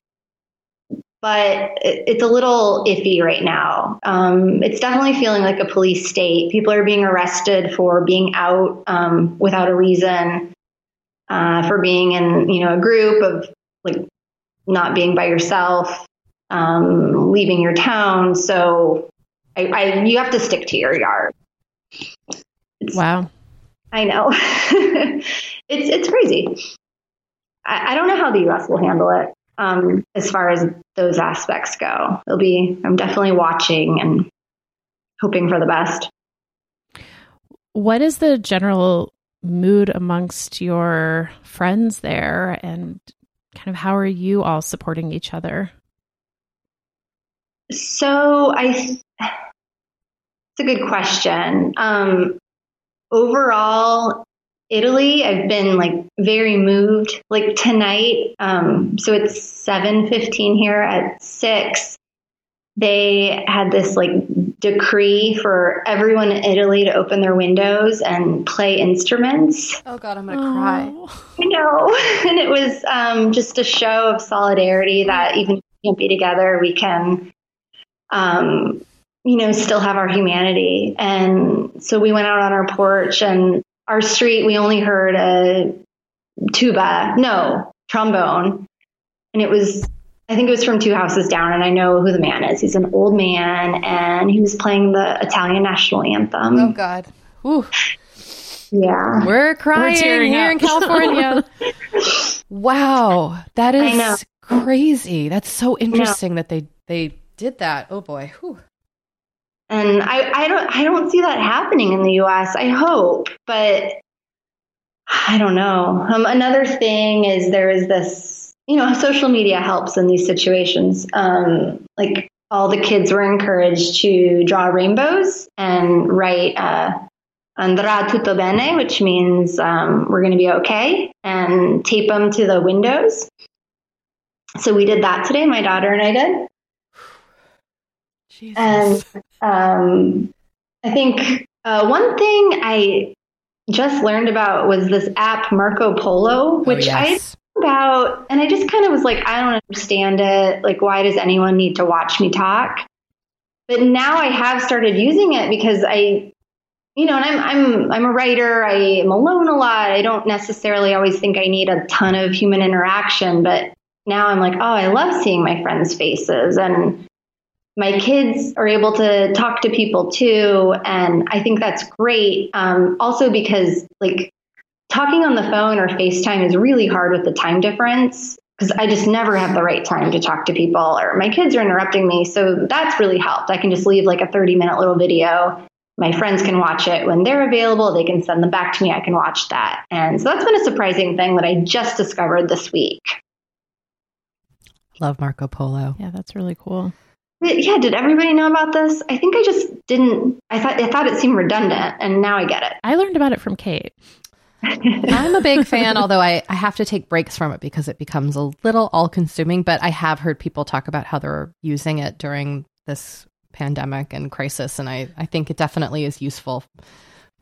but it's a little iffy right now. Um, it's definitely feeling like a police state. People are being arrested for being out um, without a reason, uh, for being in you know a group of like not being by yourself um, leaving your town. So I, I, you have to stick to your yard. It's, wow. I know. it's it's crazy. I, I, don't know how the U.S. will handle it um, as far as those aspects go. It'll be. I'm definitely watching and hoping for the best. What is the general mood amongst your friends there, and kind of how are you all supporting each other? So I, it's a good question. Um, overall, Italy, I've been like very moved. Like tonight, um, so it's seven fifteen here at six. They had this like decree for everyone in Italy to open their windows and play instruments. Oh God, I'm gonna oh. cry. I know, and it was um, just a show of solidarity that even if we can't be together, we can um, you know, still have our humanity. And so we went out on our porch and our street, we only heard a tuba, no, trombone. And it was, I think it was from two houses down. And I know who the man is. He's an old man and he was playing the Italian national anthem. Oh, God. Ooh. Yeah. We're crying We're here up. in California. wow. That is crazy. That's so interesting that they, they did that. Oh boy. Whew. And I, I don't I don't see that happening in the US. I hope, but I don't know. Um, another thing is there is this, you know, social media helps in these situations. Um, like all the kids were encouraged to draw rainbows and write uh, andrà tutto bene, which means um, we're going to be okay, and tape them to the windows. So we did that today. My daughter and I did. Jesus. And um, I think uh, one thing I just learned about was this app Marco Polo, oh, which oh, yes. I about, and I just kind of was like, I don't understand it. Like, why does anyone need to watch me talk? But now I have started using it because I, you know, and I'm I'm I'm a writer. I am alone a lot. I don't necessarily always think I need a ton of human interaction, but now I'm like, oh, I love seeing my friends' faces and my kids are able to talk to people too and i think that's great. Um, also because like talking on the phone or facetime is really hard with the time difference because i just never have the right time to talk to people or my kids are interrupting me so that's really helped. I can just leave like a 30 minute little video. My friends can watch it when they're available they can send them back to me i can watch that. And so that's been a surprising thing that i just discovered this week. Love marco polo. Yeah that's really cool yeah, did everybody know about this? I think I just didn't. I thought I thought it seemed redundant, and now I get it. I learned about it from Kate. I'm a big fan, although I, I have to take breaks from it because it becomes a little all consuming. But I have heard people talk about how they're using it during this pandemic and crisis. And I, I think it definitely is useful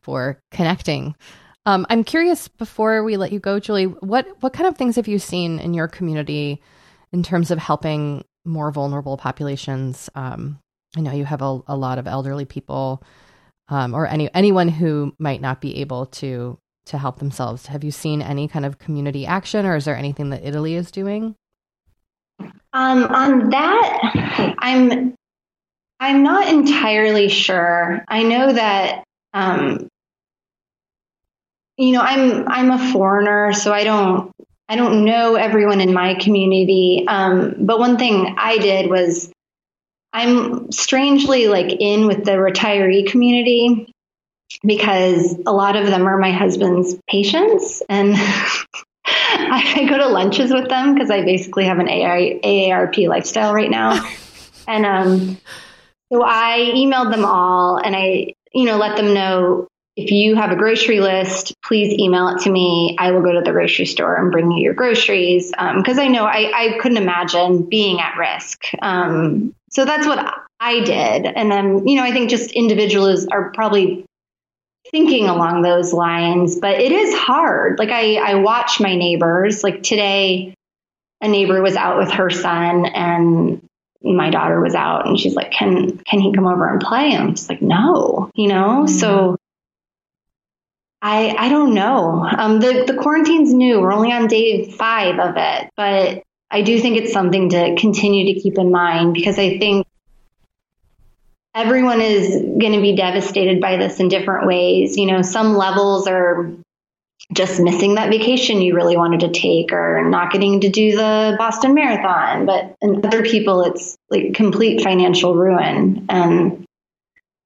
for connecting. Um, I'm curious before we let you go, Julie, what, what kind of things have you seen in your community in terms of helping more vulnerable populations? Um, I know you have a, a lot of elderly people um, or any anyone who might not be able to to help themselves. Have you seen any kind of community action, or is there anything that Italy is doing? Um, on that, I'm I'm not entirely sure. I know that um, you know I'm I'm a foreigner, so I don't I don't know everyone in my community. Um, but one thing I did was I'm strangely like in with the retiree community because a lot of them are my husband's patients and I go to lunches with them because I basically have an AARP lifestyle right now. and um, so I emailed them all and I, you know, let them know if you have a grocery list, please email it to me. I will go to the grocery store and bring you your groceries because um, I know I, I, couldn't imagine being at risk. Um, so that's what I did. And then, you know, I think just individuals are probably thinking along those lines, but it is hard. Like I, I watch my neighbors. Like today, a neighbor was out with her son and my daughter was out and she's like, Can can he come over and play? And I'm just like, no, you know? Mm-hmm. So I I don't know. Um the, the quarantine's new. We're only on day five of it, but I do think it's something to continue to keep in mind because I think everyone is going to be devastated by this in different ways. You know, some levels are just missing that vacation you really wanted to take or not getting to do the Boston Marathon. But in other people, it's like complete financial ruin. And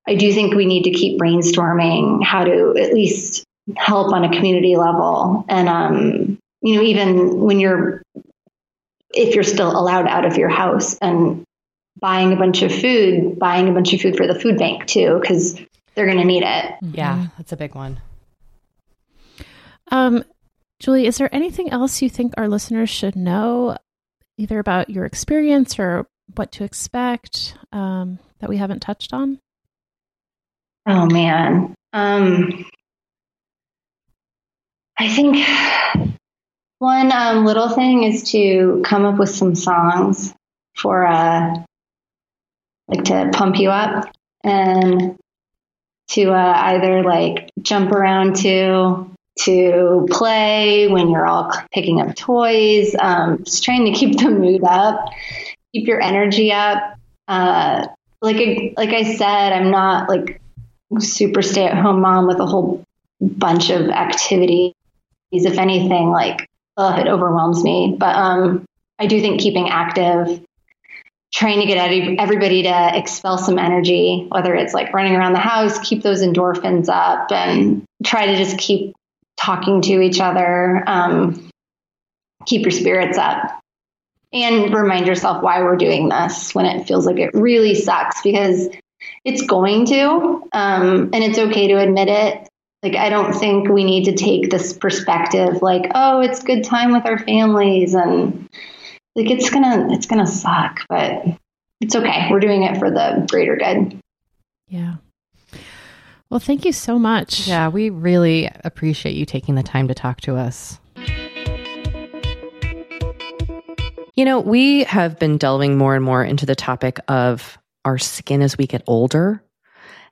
I do think we need to keep brainstorming how to at least help on a community level. And, um, you know, even when you're, if you're still allowed out of your house and buying a bunch of food, buying a bunch of food for the food bank too, because they're going to need it. Yeah, mm-hmm. that's a big one. Um, Julie, is there anything else you think our listeners should know, either about your experience or what to expect um, that we haven't touched on? Oh man, um, I think one um, little thing is to come up with some songs for uh, like to pump you up and to uh, either like jump around to to play when you're all picking up toys um, just trying to keep the mood up keep your energy up. Uh, like like i said i'm not like super stay at home mom with a whole bunch of activities if anything like ugh, it overwhelms me but um, i do think keeping active trying to get everybody to expel some energy, whether it's like running around the house, keep those endorphins up, and try to just keep talking to each other, um, keep your spirits up, and remind yourself why we're doing this when it feels like it really sucks because it's going to, um, and it's okay to admit it. Like, I don't think we need to take this perspective like, oh, it's good time with our families and like it's gonna it's gonna suck, but it's okay. We're doing it for the greater good. Yeah. Well, thank you so much. Yeah, we really appreciate you taking the time to talk to us. You know, we have been delving more and more into the topic of our skin as we get older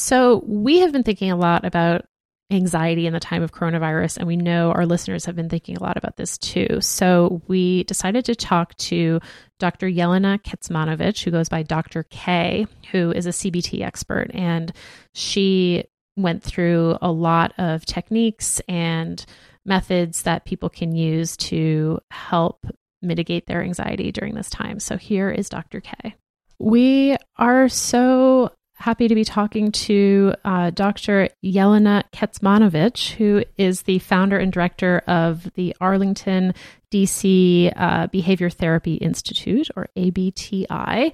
So, we have been thinking a lot about anxiety in the time of coronavirus. And we know our listeners have been thinking a lot about this too. So we decided to talk to Dr. Yelena Kecmanovic, who goes by Dr. K, who is a CBT expert. And she went through a lot of techniques and methods that people can use to help mitigate their anxiety during this time. So here is Dr. K. We are so happy to be talking to uh, Dr. Yelena Kecmanovic, who is the founder and director of the Arlington, DC uh, Behavior Therapy Institute, or ABTI.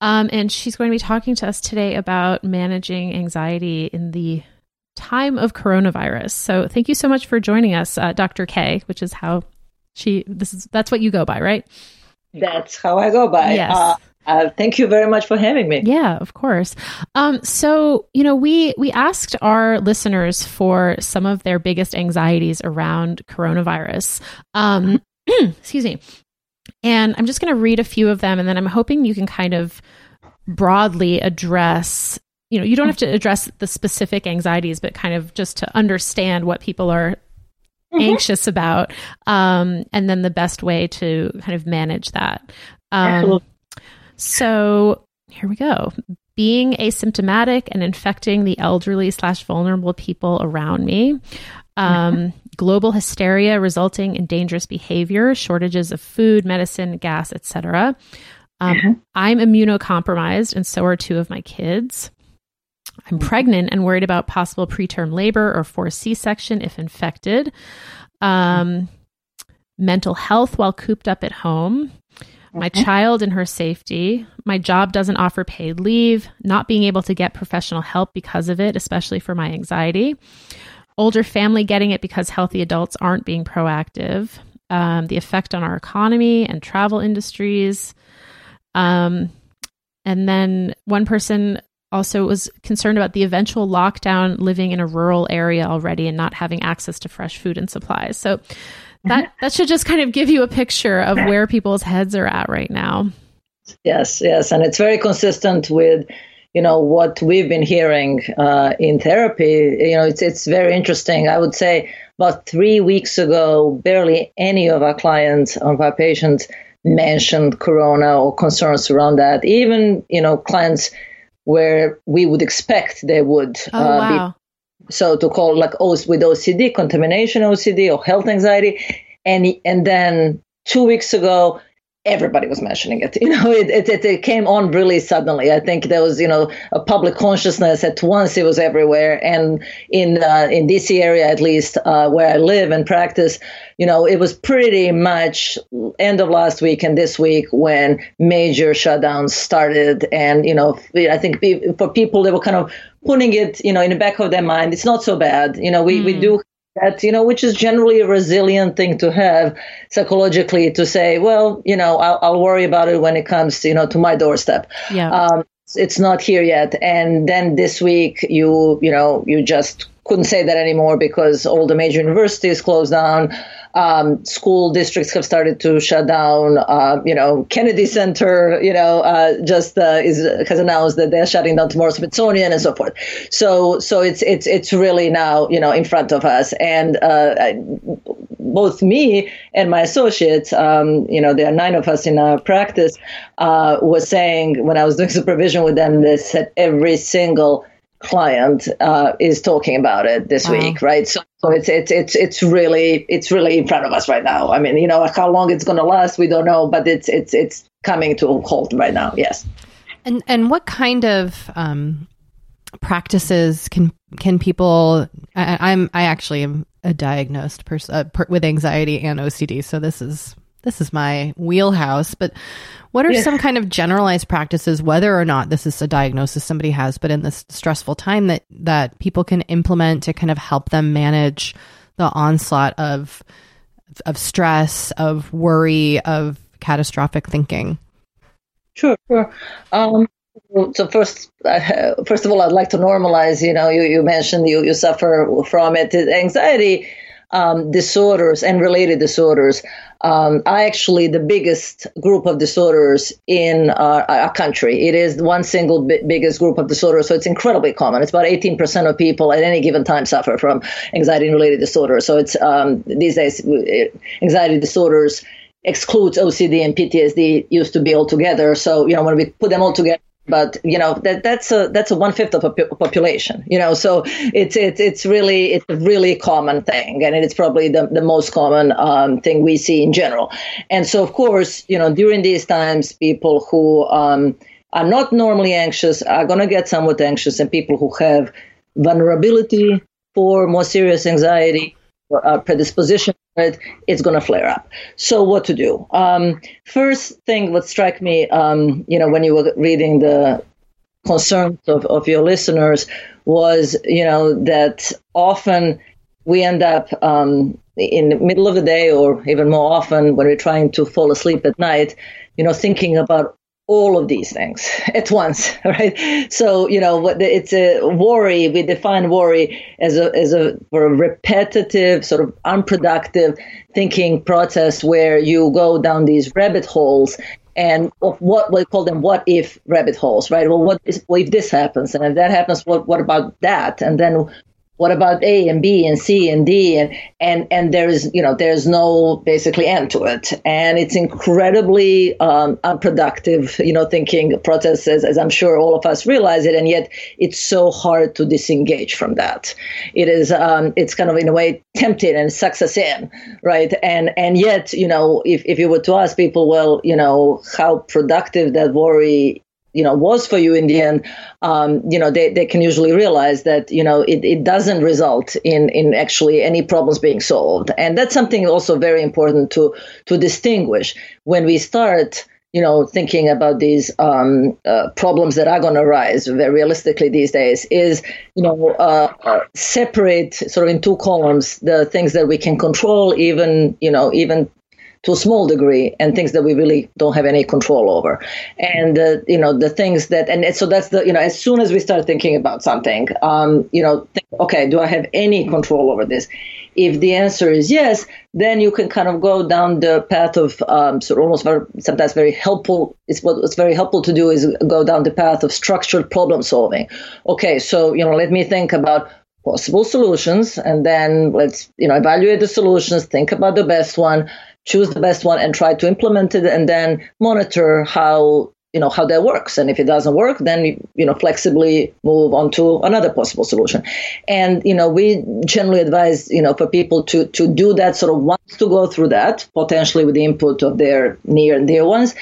Um, and she's going to be talking to us today about managing anxiety in the time of coronavirus. So thank you so much for joining us, uh, Dr. K, which is how she, this is, that's what you go by, right? That's how I go by. Yes. Uh, thank you very much for having me. Yeah, of course. Um, so you know, we we asked our listeners for some of their biggest anxieties around coronavirus. Um, excuse me. And I'm just going to read a few of them, and then I'm hoping you can kind of broadly address. You know, you don't have to address the specific anxieties, but kind of just to understand what people are Mm-hmm. anxious about um, and then the best way to kind of manage that um, so here we go. Being asymptomatic and infecting the elderly slash vulnerable people around me. Um, global hysteria resulting in dangerous behavior, shortages of food, medicine, gas, etc. Um, uh-huh. I'm immunocompromised, and so are two of my kids. I'm mm-hmm. pregnant and worried about possible preterm labor or forced C section if infected. Um, mental health while cooped up at home my child and her safety. My job doesn't offer paid leave, not being able to get professional help because of it, especially for my anxiety. Older family getting it because healthy adults aren't being proactive. Um, the effect on our economy and travel industries. Um, and then one person also was concerned about the eventual lockdown living in a rural area already and not having access to fresh food and supplies. So that that should just kind of give you a picture of where people's heads are at right now. Yes, yes, and it's very consistent with you know what we've been hearing uh, in therapy. You know, it's it's very interesting. I would say about three weeks ago, barely any of our clients, of our patients, mentioned corona or concerns around that. Even you know clients where we would expect they would. Oh, uh, wow. So to call like with OCD, contamination OCD or health anxiety, and and then two weeks ago everybody was mentioning it. You know, it, it, it, came on really suddenly. I think there was, you know, a public consciousness at once. It was everywhere. And in uh, in DC area, at least uh, where I live and practice, you know, it was pretty much end of last week and this week when major shutdowns started. And, you know, I think for people, they were kind of putting it, you know, in the back of their mind. It's not so bad. You know, we, mm. we do that you know which is generally a resilient thing to have psychologically to say well you know i'll, I'll worry about it when it comes to, you know to my doorstep yeah um, it's not here yet and then this week you you know you just couldn't say that anymore because all the major universities closed down um, school districts have started to shut down. Uh, you know, Kennedy Center, you know, uh, just uh, is has announced that they're shutting down tomorrow, Smithsonian and so forth. So, so it's it's it's really now you know in front of us, and uh, I, both me and my associates, um, you know, there are nine of us in our practice, uh, was saying when I was doing supervision with them, they said every single client uh, is talking about it this wow. week, right? So, so it's it's it's it's really it's really in front of us right now. I mean, you know, how long it's going to last, we don't know, but it's it's it's coming to a halt right now. Yes. And and what kind of um, practices can can people? I, am I actually am a diagnosed person uh, per, with anxiety and OCD, so this is this is my wheelhouse. But what are yeah. some kind of generalized practices, whether or not this is a diagnosis somebody has, but in this stressful time that that people can implement to kind of help them manage the onslaught of of stress, of worry, of catastrophic thinking? Sure, sure. Um, so first, uh, first of all, I'd like to normalize. You know, you, you mentioned you, you suffer from it. Anxiety um, disorders and related disorders um, are actually the biggest group of disorders in our, our country. It is one single bi- biggest group of disorders, so it's incredibly common. It's about 18% of people at any given time suffer from anxiety-related disorders. So it's um, these days anxiety disorders excludes OCD and PTSD used to be all together. So you know when we put them all together but you know that that's a that's a one fifth of a population you know so it's it's it's really it's a really common thing and it's probably the, the most common um, thing we see in general. And so of course you know during these times people who um, are not normally anxious are going to get somewhat anxious and people who have vulnerability for more serious anxiety or uh, predisposition it, it's going to flare up. So what to do? Um, first thing, what struck me, um, you know, when you were reading the concerns of, of your listeners was, you know, that often we end up um, in the middle of the day or even more often when we're trying to fall asleep at night, you know, thinking about all of these things at once, right? So you know, it's a worry. We define worry as a as a, a repetitive, sort of unproductive thinking process where you go down these rabbit holes and what we call them what if rabbit holes, right? Well, what is, well, if this happens, and if that happens, what what about that? And then what about A and B and C and D? And and and there is you know there's no basically end to it. And it's incredibly um, unproductive you know thinking processes as I'm sure all of us realize it. And yet it's so hard to disengage from that. It is um, it's kind of in a way tempting and sucks us in right? And and yet you know if, if you were to ask people well you know how productive that worry you know was for you in the end um, you know they, they can usually realize that you know it, it doesn't result in in actually any problems being solved. And that's something also very important to to distinguish. When we start you know thinking about these um, uh, problems that are going to arise very realistically these days is you know uh, separate sort of in two columns the things that we can control even you know even to a small degree and things that we really don't have any control over. And uh, you know the things that and so that's the you know as soon as we start thinking about something um, you know think, okay do i have any control over this? If the answer is yes then you can kind of go down the path of um, sort of almost very, sometimes very helpful it's what's very helpful to do is go down the path of structured problem solving. Okay so you know let me think about possible solutions and then let's you know evaluate the solutions think about the best one choose the best one and try to implement it and then monitor how you know how that works. And if it doesn't work then you know flexibly move on to another possible solution. And you know we generally advise you know for people to to do that sort of once to go through that potentially with the input of their near and dear ones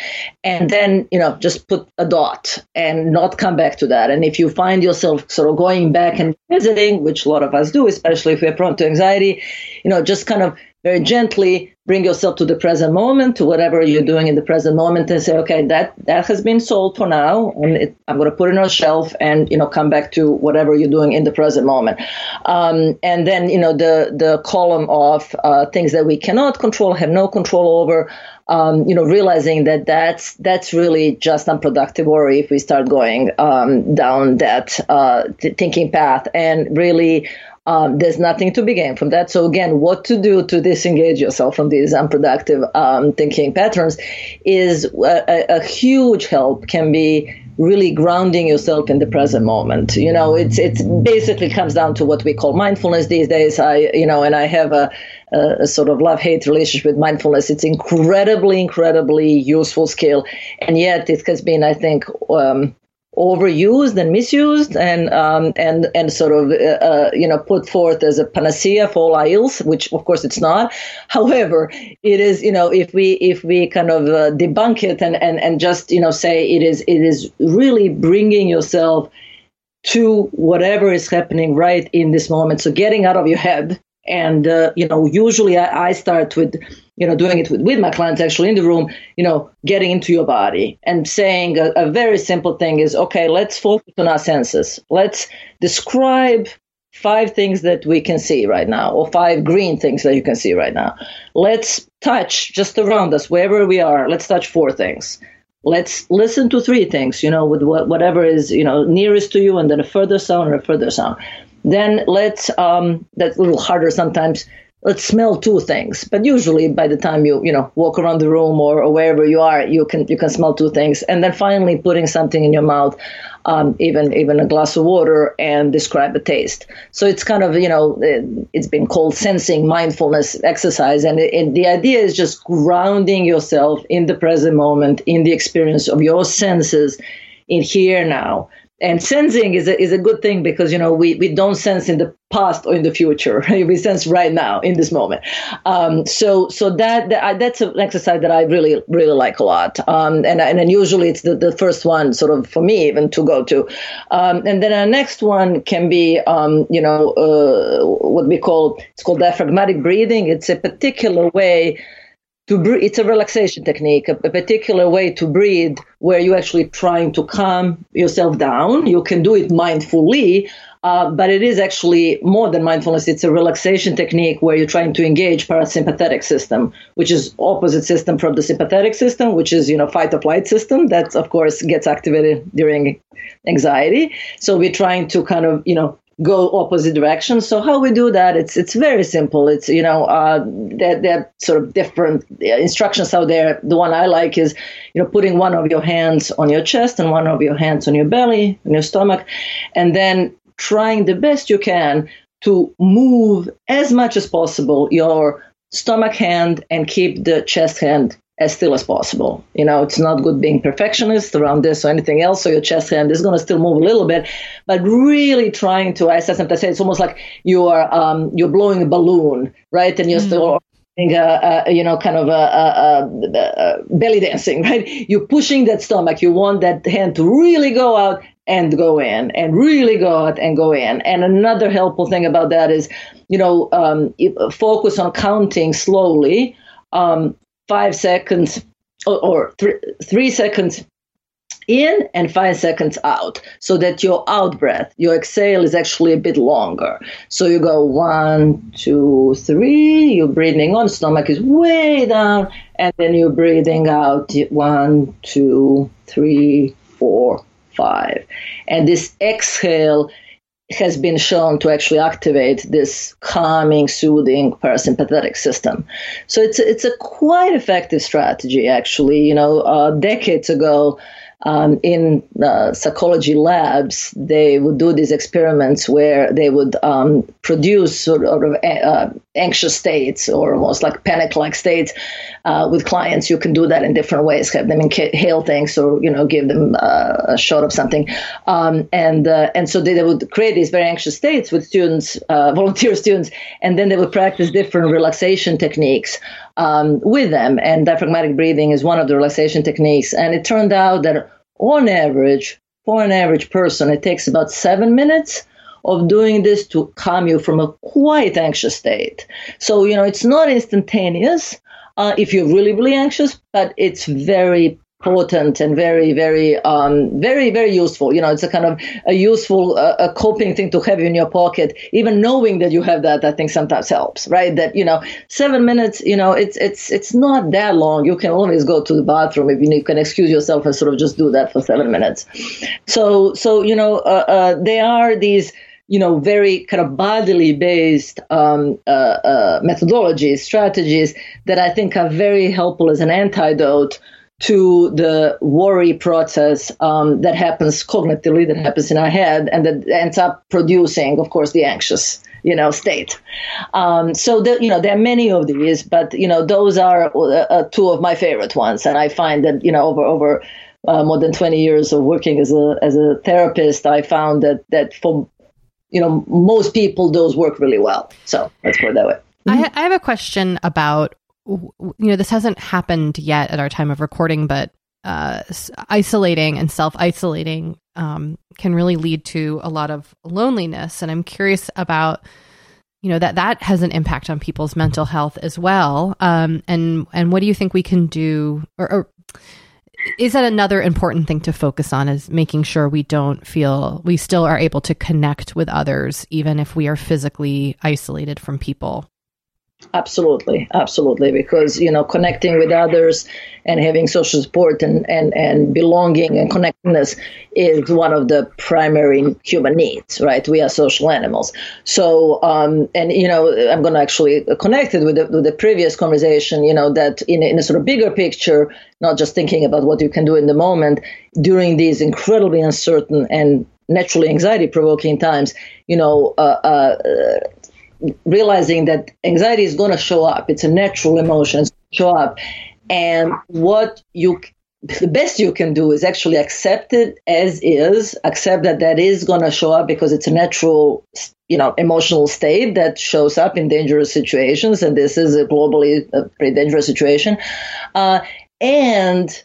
and then you know just put a dot and not come back to that. And if you find yourself sort of going back and visiting which a lot of us do especially if we're prone to anxiety you know just kind of very gently bring yourself to the present moment, to whatever you're doing in the present moment, and say, okay, that that has been sold for now, and it, I'm going to put it on a shelf, and you know, come back to whatever you're doing in the present moment. Um, and then you know, the the column of uh, things that we cannot control, have no control over. Um, you know, realizing that that's that's really just unproductive worry if we start going um, down that uh, th- thinking path, and really um, there's nothing to be gained from that. So again, what to do to disengage yourself from these unproductive um, thinking patterns is a, a, huge help. Can be really grounding yourself in the present moment. You know, it's it's basically comes down to what we call mindfulness these days. I you know, and I have a, a, a sort of love hate relationship with mindfulness. It's incredibly, incredibly useful skill, and yet it has been, I think. Um, overused and misused and um, and and sort of uh, uh, you know put forth as a panacea for all ills, which of course it's not. However, it is you know if we if we kind of uh, debunk it and, and and just you know say it is it is really bringing yourself to whatever is happening right in this moment. So getting out of your head and uh, you know usually I, I start with you know, doing it with, with my clients actually in the room, you know, getting into your body and saying a, a very simple thing is, okay, let's focus on our senses. Let's describe five things that we can see right now, or five green things that you can see right now. Let's touch just around us, wherever we are. Let's touch four things. Let's listen to three things, you know, with whatever is, you know, nearest to you, and then a further sound or a further sound. Then let's, um, that's a little harder sometimes let's smell two things. But usually by the time you you know walk around the room or, or wherever you are you can you can smell two things. And then finally putting something in your mouth um, even even a glass of water and describe the taste. So it's kind of you know it's been called sensing mindfulness exercise. And, it, and the idea is just grounding yourself in the present moment in the experience of your senses in here now and sensing is a, is a good thing because you know we, we don't sense in the past or in the future. We sense right now in this moment. Um, so so that, that that's an exercise that I really really like a lot. Um, and and usually it's the, the first one sort of for me even to go to. Um, and then our next one can be um, you know uh, what we call it's called diaphragmatic breathing. It's a particular way to breathe, it's a relaxation technique, a, a, particular way to breathe where you're actually trying to calm yourself down. You can do it mindfully, uh, but it is actually more than mindfulness. It's a relaxation technique where you're trying to engage parasympathetic system, which is opposite system from the sympathetic system, which is you know fight or flight system. That of course gets activated during anxiety. So we're trying to kind of you know go opposite directions. So how we do that? It's it's very simple. It's you know uh, are sort of different instructions out there. The one I like is you know putting one of your hands on your chest and one of your hands on your belly, on your stomach, and then trying the best you can to move as much as possible your stomach hand and keep the chest hand as still as possible. You know, it's not good being perfectionist around this or anything else. So your chest hand is going to still move a little bit, but really trying to. I sometimes say it's almost like you are um, you're blowing a balloon, right? And you're mm. still. Uh, uh, you know, kind of a, belly dancing, right? You're pushing that stomach. You want that hand to really go out and go in, and really go out and go in. And another helpful thing about that is, you know, um, focus on counting slowly. Um, five seconds or, or th- three seconds in and five seconds out so that your out breath your exhale is actually a bit longer. So you go one two three you're breathing on stomach is way down and then you're breathing out one two three four five. And this exhale has been shown to actually activate this calming, soothing parasympathetic system. So it's it's a quite effective strategy, actually. You know, uh, decades ago, um, in uh, psychology labs, they would do these experiments where they would um, produce sort of uh, anxious states or almost like panic like states uh, with clients. You can do that in different ways, have them inhale things or, you know, give them uh, a shot of something. Um, and, uh, and so they, they, would create these very anxious states with students, uh, volunteer students, and then they would practice different relaxation techniques um, with them. And diaphragmatic breathing is one of the relaxation techniques. And it turned out that on average, for an average person, it takes about seven minutes of doing this to calm you from a quite anxious state. So, you know, it's not instantaneous uh, if you're really, really anxious, but it's very potent and very, very, um, very, very useful. You know, it's a kind of a useful, uh, a coping thing to have in your pocket. Even knowing that you have that, I think sometimes helps, right? That you know, seven minutes. You know, it's it's it's not that long. You can always go to the bathroom if you, you can excuse yourself and sort of just do that for seven minutes. So so you know, uh, uh, they are these you know, very kind of bodily based um, uh, uh, methodologies, strategies that I think are very helpful as an antidote to the worry process um, that happens cognitively, that happens in our head, and that ends up producing, of course, the anxious, you know, state. Um, so, the, you know, there are many of these, but you know, those are uh, uh two of my favorite ones, and I find that you know, over over uh, more than 20 years of working as a as a therapist, I found that that for you know most people those work really well. So let's put it that way. I, I have a question about you know, this hasn't happened yet at our time of recording, but uh, isolating and self isolating um, can really lead to a lot of loneliness. And I'm curious about, you know, that that has an impact on people's mental health as well. Um, and and what do you think we can do, or, or is that another important thing to focus on? Is making sure we don't feel we still are able to connect with others, even if we are physically isolated from people. Absolutely, absolutely, because you know connecting with others and having social support and, and, and belonging and connectedness is one of the primary human needs, right? We are social animals. So, um, and you know, I'm going to actually connect it with the, with the previous conversation. You know, that in, in a sort of bigger picture, not just thinking about what you can do in the moment during these incredibly uncertain and naturally anxiety provoking times, you know, uh, uh, realizing that anxiety is going to show up. It's a natural emotion, show up. And what you the best you can do is actually accept it as is, accept that that is going to show up because it's a natural, you know, emotional state that shows up in dangerous situations, and this is a globally a pretty dangerous situation, uh, and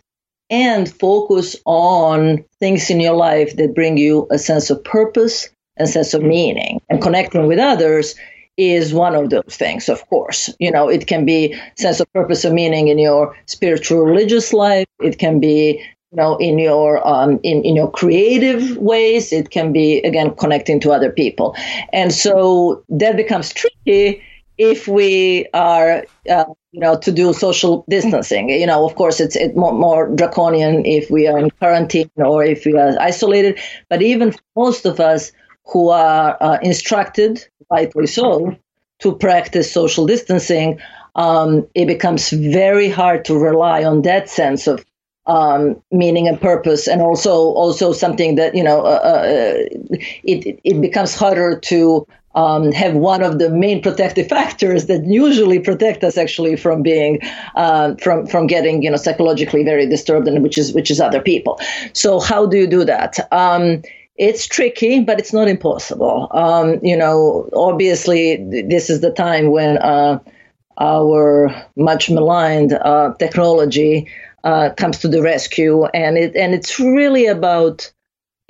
and focus on things in your life that bring you a sense of purpose and sense of meaning, and connecting with others is one of those things, of course. You know, it can be sense of purpose or meaning in your spiritual religious life. It can be, you know, in your um, in, in your creative ways. It can be again connecting to other people. And so that becomes tricky if we are uh, you know to do social distancing you know of course it's it more, more, draconian if we are in quarantine or if we are isolated but even most of us who are uh, instructed rightly so, to practice social distancing, um, it becomes very hard to rely on that sense of um, meaning and purpose, and also also something that you know uh, uh, it it becomes harder to um, have one of the main protective factors that usually protect us actually from being uh, from from getting you know psychologically very disturbed, and which is which is other people. So how do you do that? Um, it's tricky, but it's not impossible. Um, you know, obviously, this is the time when uh, our much maligned uh, technology uh, comes to the rescue, and it and it's really about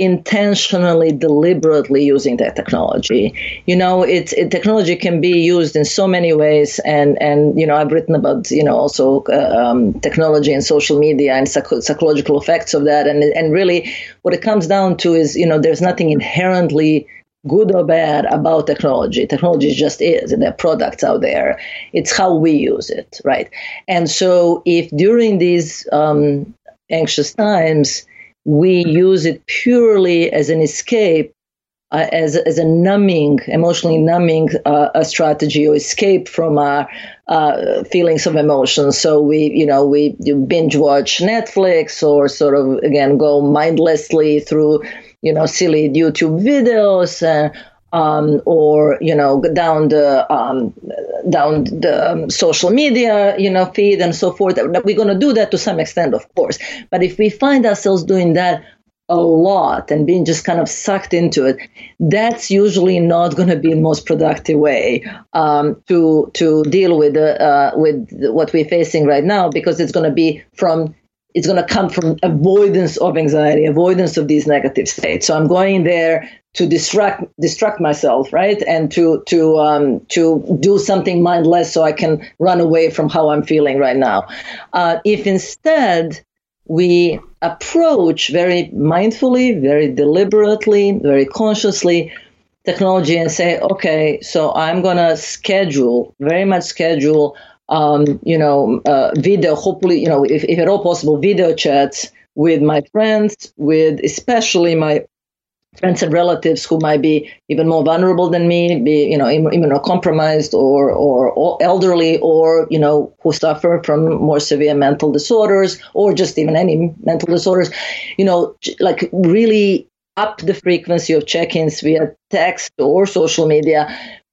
intentionally, deliberately using that technology. You know, it's it, technology can be used in so many ways, and and you know, I've written about you know also uh, um, technology and social media and psych- psychological effects of that, and and really, what it comes down to is you know, there's nothing inherently good or bad about technology. Technology just is, and there are products out there. It's how we use it, right? And so, if during these um, anxious times we use it purely as an escape uh, as, as a numbing, emotionally numbing uh, a strategy or escape from our uh, feelings of emotions. So we, you know, we binge watch Netflix or sort of again go mindlessly through, you know, silly YouTube videos. Um, or you know down the um, down the um, social media you know feed and so forth. We're going to do that to some extent, of course. But if we find ourselves doing that a lot and being just kind of sucked into it, that's usually not going to be the most productive way um, to to deal with uh, with what we're facing right now because it's going to be from it's going to come from avoidance of anxiety, avoidance of these negative states. So I'm going there to distract distract myself, right, and to to um, to do something mindless so I can run away from how I'm feeling right now. Uh, if instead we approach very mindfully, very deliberately, very consciously technology and say, okay, so I'm gonna schedule, very much schedule um, you know, uh, video, hopefully, you know, if, if at all possible, video chats with my friends, with especially my friends and relatives who might be even more vulnerable than me, be you know immunocompromised or, or or elderly, or you know who suffer from more severe mental disorders or just even any mental disorders, you know, like really up the frequency of check-ins via text or social media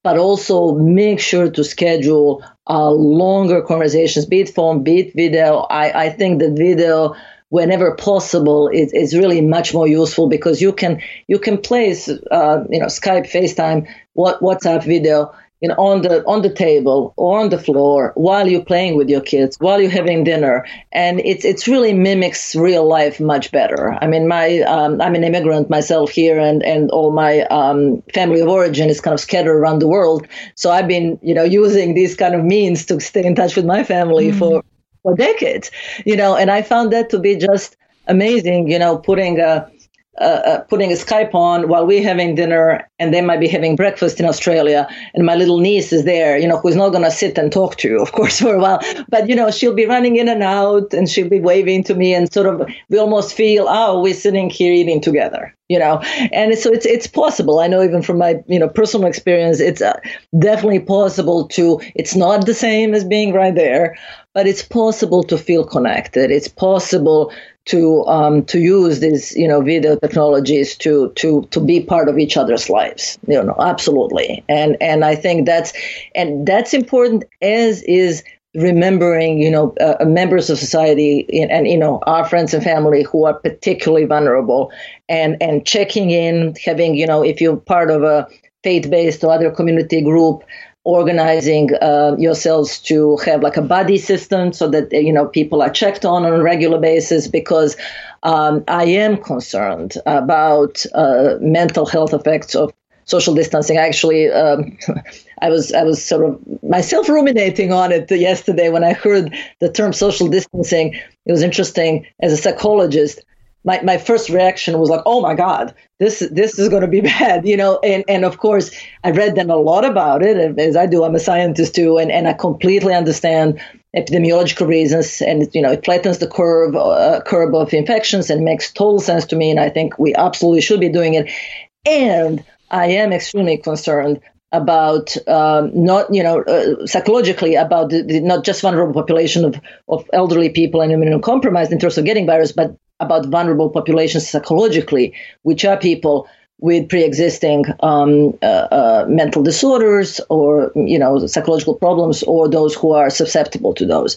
but also make sure to schedule uh, longer conversations, be it phone, be it video. I, I think the video, whenever possible, is, is really much more useful because you can you can place uh, you know Skype, FaceTime, what WhatsApp video you know, on the on the table or on the floor while you're playing with your kids, while you're having dinner, and it's it's really mimics real life much better. I mean, my um, I'm an immigrant myself here, and and all my um, family of origin is kind of scattered around the world. So I've been you know using these kind of means to stay in touch with my family mm-hmm. for for decades, you know, and I found that to be just amazing. You know, putting a uh, putting a Skype on while we're having dinner, and they might be having breakfast in Australia, and my little niece is there, you know, who's not going to sit and talk to you, of course, for a while, but you know, she'll be running in and out, and she'll be waving to me, and sort of we almost feel, oh, we're sitting here eating together, you know, and so it's it's possible. I know even from my you know personal experience, it's uh, definitely possible to. It's not the same as being right there, but it's possible to feel connected. It's possible to um, to use these you know video technologies to to to be part of each other's lives you know absolutely and and I think that's and that's important as is remembering you know uh, members of society and, and, you know our friends and family who are particularly vulnerable and and checking in having you know if you're part of a faith-based or other community group organizing uh, yourselves to have like a buddy system so that you know people are checked on on a regular basis because um, I am concerned about uh, mental health effects of social distancing. Actually, um, I was I was sort of myself ruminating on it yesterday when I heard the term social distancing. It was interesting as a psychologist my, my first reaction was like, oh my God, this this is going to be bad, you know. And and of course, I read then a lot about it, as I do. I'm a scientist too, and, and I completely understand epidemiological reasons, and you know, it flattens the curve uh, curve of infections and makes total sense to me. And I think we absolutely should be doing it. And I am extremely concerned about um, not, you know, uh, psychologically about the, the, not just vulnerable population of, of elderly people and immunocompromised in terms of getting virus, but about vulnerable populations psychologically, which are people with pre-existing um, uh, uh, mental disorders or you know psychological problems or those who are susceptible to those.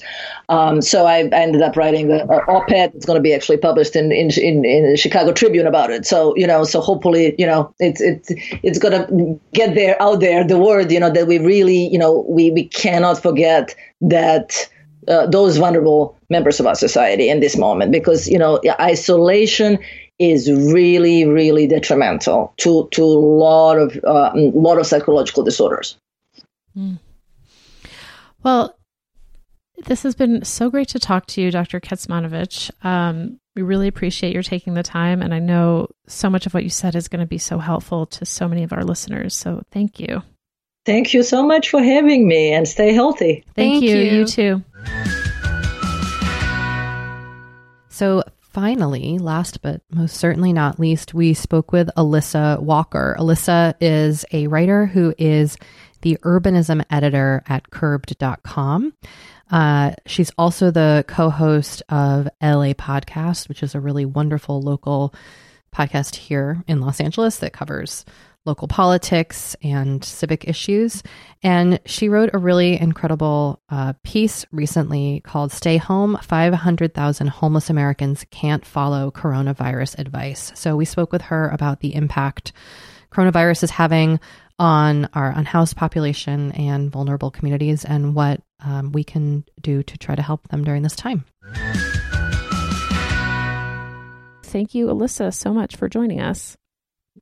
Um, so I, ended up writing an op-ed. It's going to be actually published in, in in in Chicago Tribune about it. So you know, so hopefully you know it's it's it's going to get there out there the word you know that we really you know we we cannot forget that uh, those vulnerable members of our society in this moment because you know isolation is really really detrimental to to a lot of uh, lot of psychological disorders. Mm. Well, this has been so great to talk to you, Dr. Kecmanovic. Um, we really appreciate your taking the time, and I know so much of what you said is going to be so helpful to so many of our listeners. So, thank you. Thank you so much for having me, and stay healthy. Thank, thank you. you. You too. So, finally, last but most certainly not least, we spoke with Alissa Walker. Alissa is a writer who is the urbanism editor at curbed.com. Uh, she's also the co host of LA Podcast, which is a really wonderful local podcast here in Los Angeles that covers local politics and civic issues. And she wrote a really incredible uh, piece recently called Stay Home 500,000 Homeless Americans Can't Follow Coronavirus Advice. So we spoke with her about the impact coronavirus is having on our unhoused population and vulnerable communities and what um, we can do to try to help them during this time. Thank you, Alissa, so much for joining us.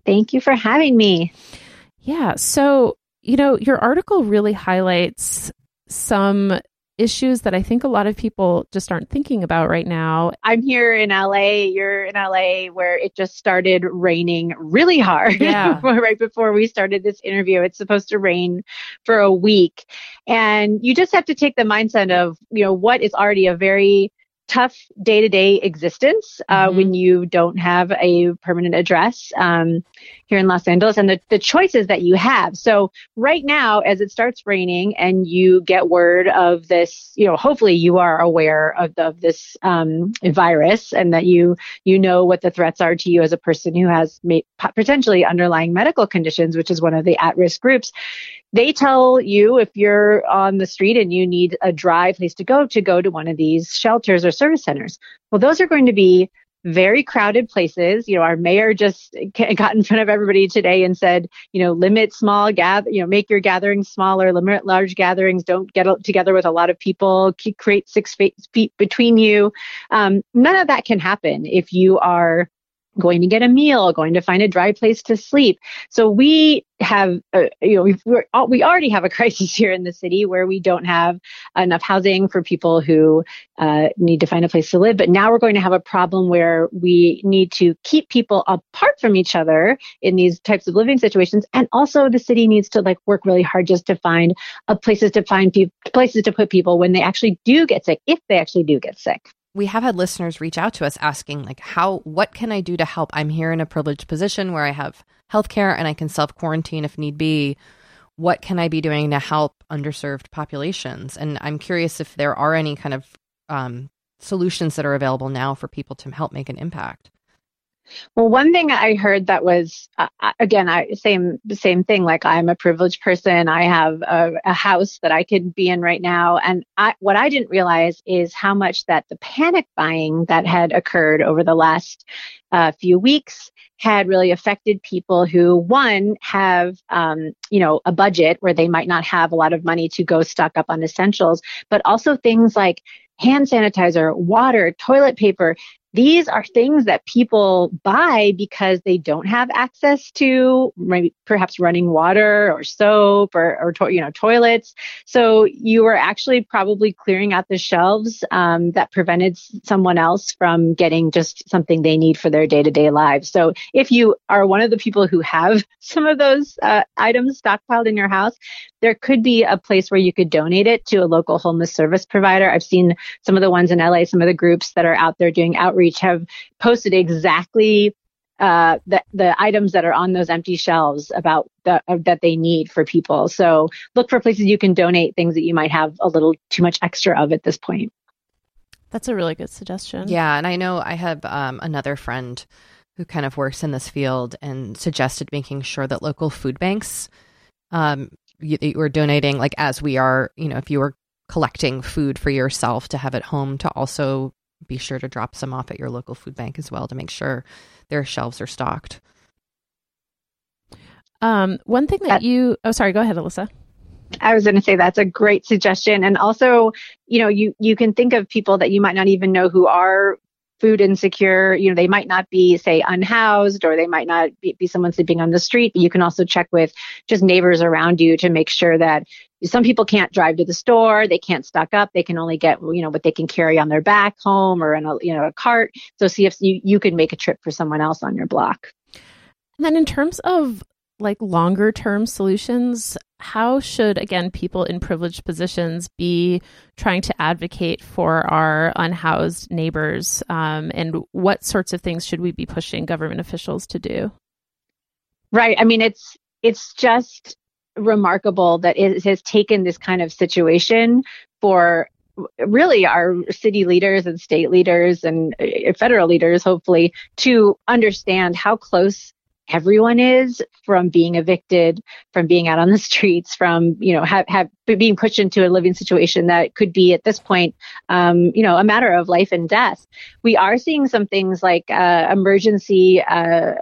Thank you for having me. Yeah. So, you know, your article really highlights some issues that I think a lot of people just aren't thinking about right now. I'm here in LA. You're in LA where it just started raining really hard. Yeah. right before we started this interview. It's supposed to rain for a week. And you just have to take the mindset of, you know, what is already a very tough day to day existence uh, mm-hmm. when you don't have a permanent address um, here in Los Angeles and the, the choices that you have. So, right now, as it starts raining and you get word of this, you know, hopefully you are aware of, of this um, virus and that you you know what the threats are to you as a person who has potentially underlying medical conditions, which is one of the at risk groups they tell you if you're on the street and you need a dry place to go to go to one of these shelters or service centers. Well, those are going to be very crowded places. You know, our mayor just got in front of everybody today and said, you know, limit small gather, you know, make your gatherings smaller, limit large gatherings. Don't get together with a lot of people. Create six feet between you. Um, none of that can happen if you are going to get a meal, going to find a dry place to sleep. So we have, uh, you know, we've, we already have a crisis here in the city where we don't have enough housing for people who uh, need to find a place to live. But now we're going to have a problem where we need to keep people apart from each other in these types of living situations. And also the city needs to like work really hard just to find uh, places to find pe- places to put people when they actually do get sick, if they actually do get sick we have had listeners reach out to us asking like how what can I do to help? I'm here in a privileged position where I have healthcare and I can self quarantine if need be. What can I be doing to help underserved populations? And I'm curious if there are any kind of um, solutions that are available now for people to help make an impact. Well, one thing I heard that was uh, uh, again, I same same thing. Like I'm a privileged person. I have a, a, house that I could be in right now, and I, what I didn't realize is how much that the panic buying that had occurred over the last uh, few weeks had really affected people who one have um, you know a budget where they might not have a lot of money to go stock up on essentials, but also things like hand sanitizer, water, toilet paper these are things that people buy because they don't have access to maybe perhaps running water or soap or, or to, you know toilets. So you are actually probably clearing out the shelves um, that prevented someone else from getting just something they need for their day-to-day lives. So if you are one of the people who have some of those uh, items stockpiled in your house there could be a place where you could donate it to a local homeless service provider. I've seen some of the ones in la some of the groups that are out there doing outreach outreach have posted exactly uh, the the items that are on those empty shelves about the, uh, that they need for people. So look for places you can donate things that you might have a little too much extra of at this point. That's a really good suggestion. Yeah, and I know I have um, another friend who kind of works in this field and suggested making sure that local food banks um, you, you were donating, like as we are, you know, if you were collecting food for yourself to have at home, to also be sure to drop some off at your local food bank as well to make sure their shelves are stocked. Um, one thing that you, oh, sorry, go ahead, Alissa. I was going to say that's a great suggestion. And also, you know, you, you can think of people that you might not even know who are food insecure. You know, they might not be, say, unhoused or they might not be, be, someone sleeping on the street, but you can also check with just neighbors around you to make sure that some people can't drive to the store. They can't stock up. They can only get, you know, what they can carry on their back home or in a, you know, a cart. So see if you, you can make a trip for someone else on your block. And then in terms of like longer term solutions, how should, again, people in privileged positions be trying to advocate for our unhoused neighbors? Um, and what sorts of things should we be pushing government officials to do? Right. I mean, it's, it's just remarkable that it has taken this kind of situation for really our city leaders and state leaders and uh, federal leaders, hopefully, to understand how close everyone is from being evicted, from being out on the streets, from, you know, have, have being pushed into a living situation that could be at this point, um, you know, a matter of life and death. We are seeing some things like uh, emergency uh,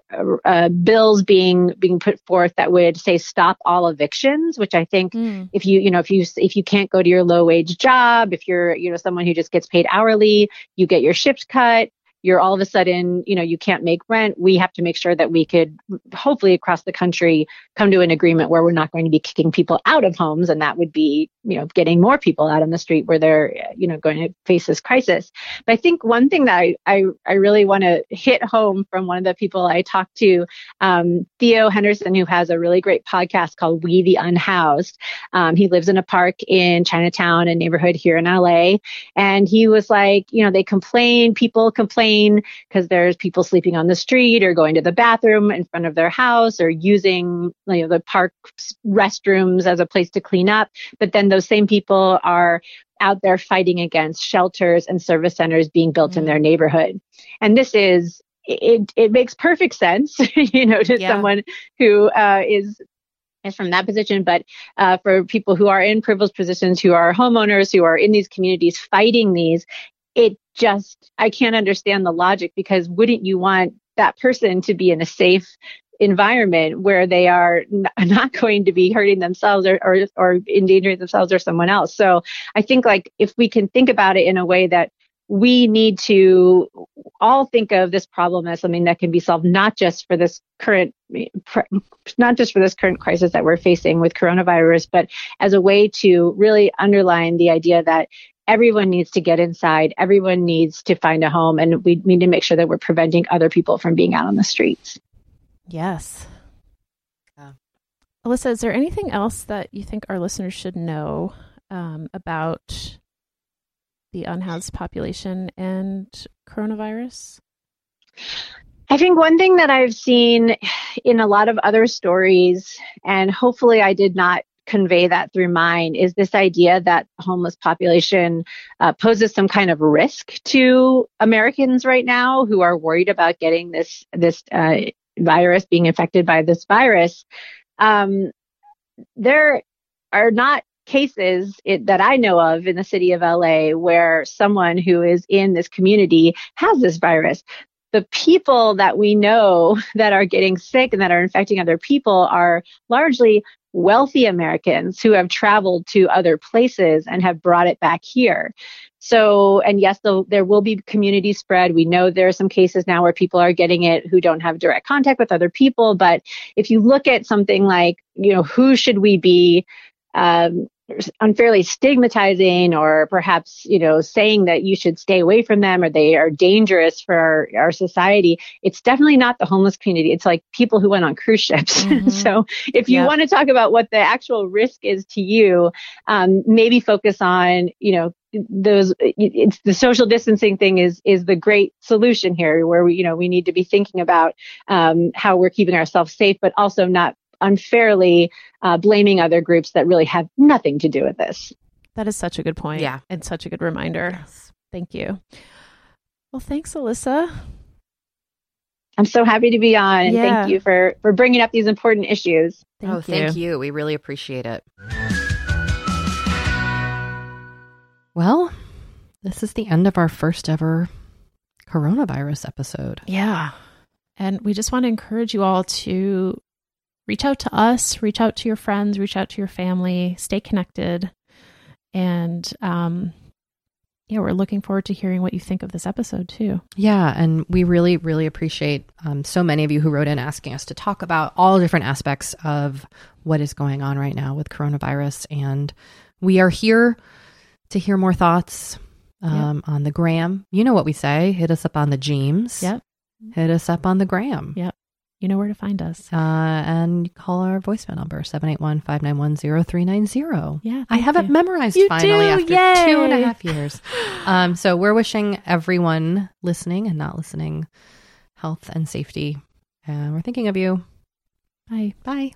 uh, bills being being put forth that would say stop all evictions, which I think mm. if you you know if you if you can't go to your low wage job, if you're you know someone who just gets paid hourly, you get your shift cut you're all of a sudden, you know, you can't make rent. We have to make sure that we could hopefully across the country come to an agreement where we're not going to be kicking people out of homes. And that would be, you know, getting more people out on the street where they're, you know, going to face this crisis. But I think one thing that I, I, I really want to hit home from one of the people I talked to, um, Theo Henderson, who has a really great podcast called We the Unhoused. Um, he lives in a park in Chinatown, a neighborhood here in LA. And he was like, you know, they complain, people complain because there's people sleeping on the street or going to the bathroom in front of their house or using you know, the park restrooms as a place to clean up. But then those same people are out there fighting against shelters and service centers being built mm-hmm. in their neighborhood. And this is it, it makes perfect sense, you know, to yeah. someone who uh, is is from that position, but uh, for people who are in privileged positions, who are homeowners, who are in these communities fighting these, it just, I can't understand the logic because wouldn't you want that person to be in a safe environment where they are not going to be hurting themselves or, or, or endangering themselves or someone else. So I think like if we can think about it in a way that we need to all think of this problem as something that can be solved not just for this current not just for this current crisis that we're facing with coronavirus but as a way to really underline the idea that everyone needs to get inside. Everyone needs to find a home, and we need to make sure that we're preventing other people from being out on the streets. Yes. Yeah. Alissa, is there anything else that you think our listeners should know um, about the unhoused population and coronavirus? I think one thing that I've seen in a lot of other stories, and hopefully I did not convey that through mine is this idea that the homeless population uh, poses some kind of risk to Americans right now who are worried about getting this this uh, virus, being infected by this virus. Um, there are not cases it, that I know of in the city of LA where someone who is in this community has this virus the people that we know that are getting sick and that are infecting other people are largely wealthy Americans who have traveled to other places and have brought it back here. So, and yes, there will be community spread. We know there are some cases now where people are getting it who don't have direct contact with other people. But if you look at something like, you know, who should we be um, unfairly stigmatizing or perhaps you know saying that you should stay away from them or they are dangerous for our, our society it's definitely not the homeless community. It's like people who went on cruise ships. Mm-hmm. so if you want to talk about what the actual risk is to you um, maybe focus on you know those it's the social distancing thing is is the great solution here where we you know we need to be thinking about um, how we're keeping ourselves safe but also not unfairly uh, blaming other groups that really have nothing to do with this. That is such a good point. Yeah. And such a good reminder. Yes. Thank you. Well, thanks, Alissa. I'm so happy to be on and yeah. thank you for for bringing up these important issues. Thank oh, you. thank you. We really appreciate it. Well, this is the end of our first ever coronavirus episode. Yeah. And we just want to encourage you all to reach out to us, reach out to your friends, reach out to your family, stay connected. And um, yeah, we're looking forward to hearing what you think of this episode too. Yeah, and we really, really appreciate um, so many of you who wrote in asking us to talk about all different aspects of what is going on right now with coronavirus. And we are here to hear more thoughts um, yep. on the gram. You know what we say hit us up on the Jeems. Yep. Hit us up on the gram. Yep. You know where to find us. Uh, and call our voicemail number, 781-591-0390. Yeah. I have you. it memorized You finally do? after Yay. two and a half years. Um, so we're wishing everyone listening and not listening health and safety. And we're thinking of you. Bye. Bye.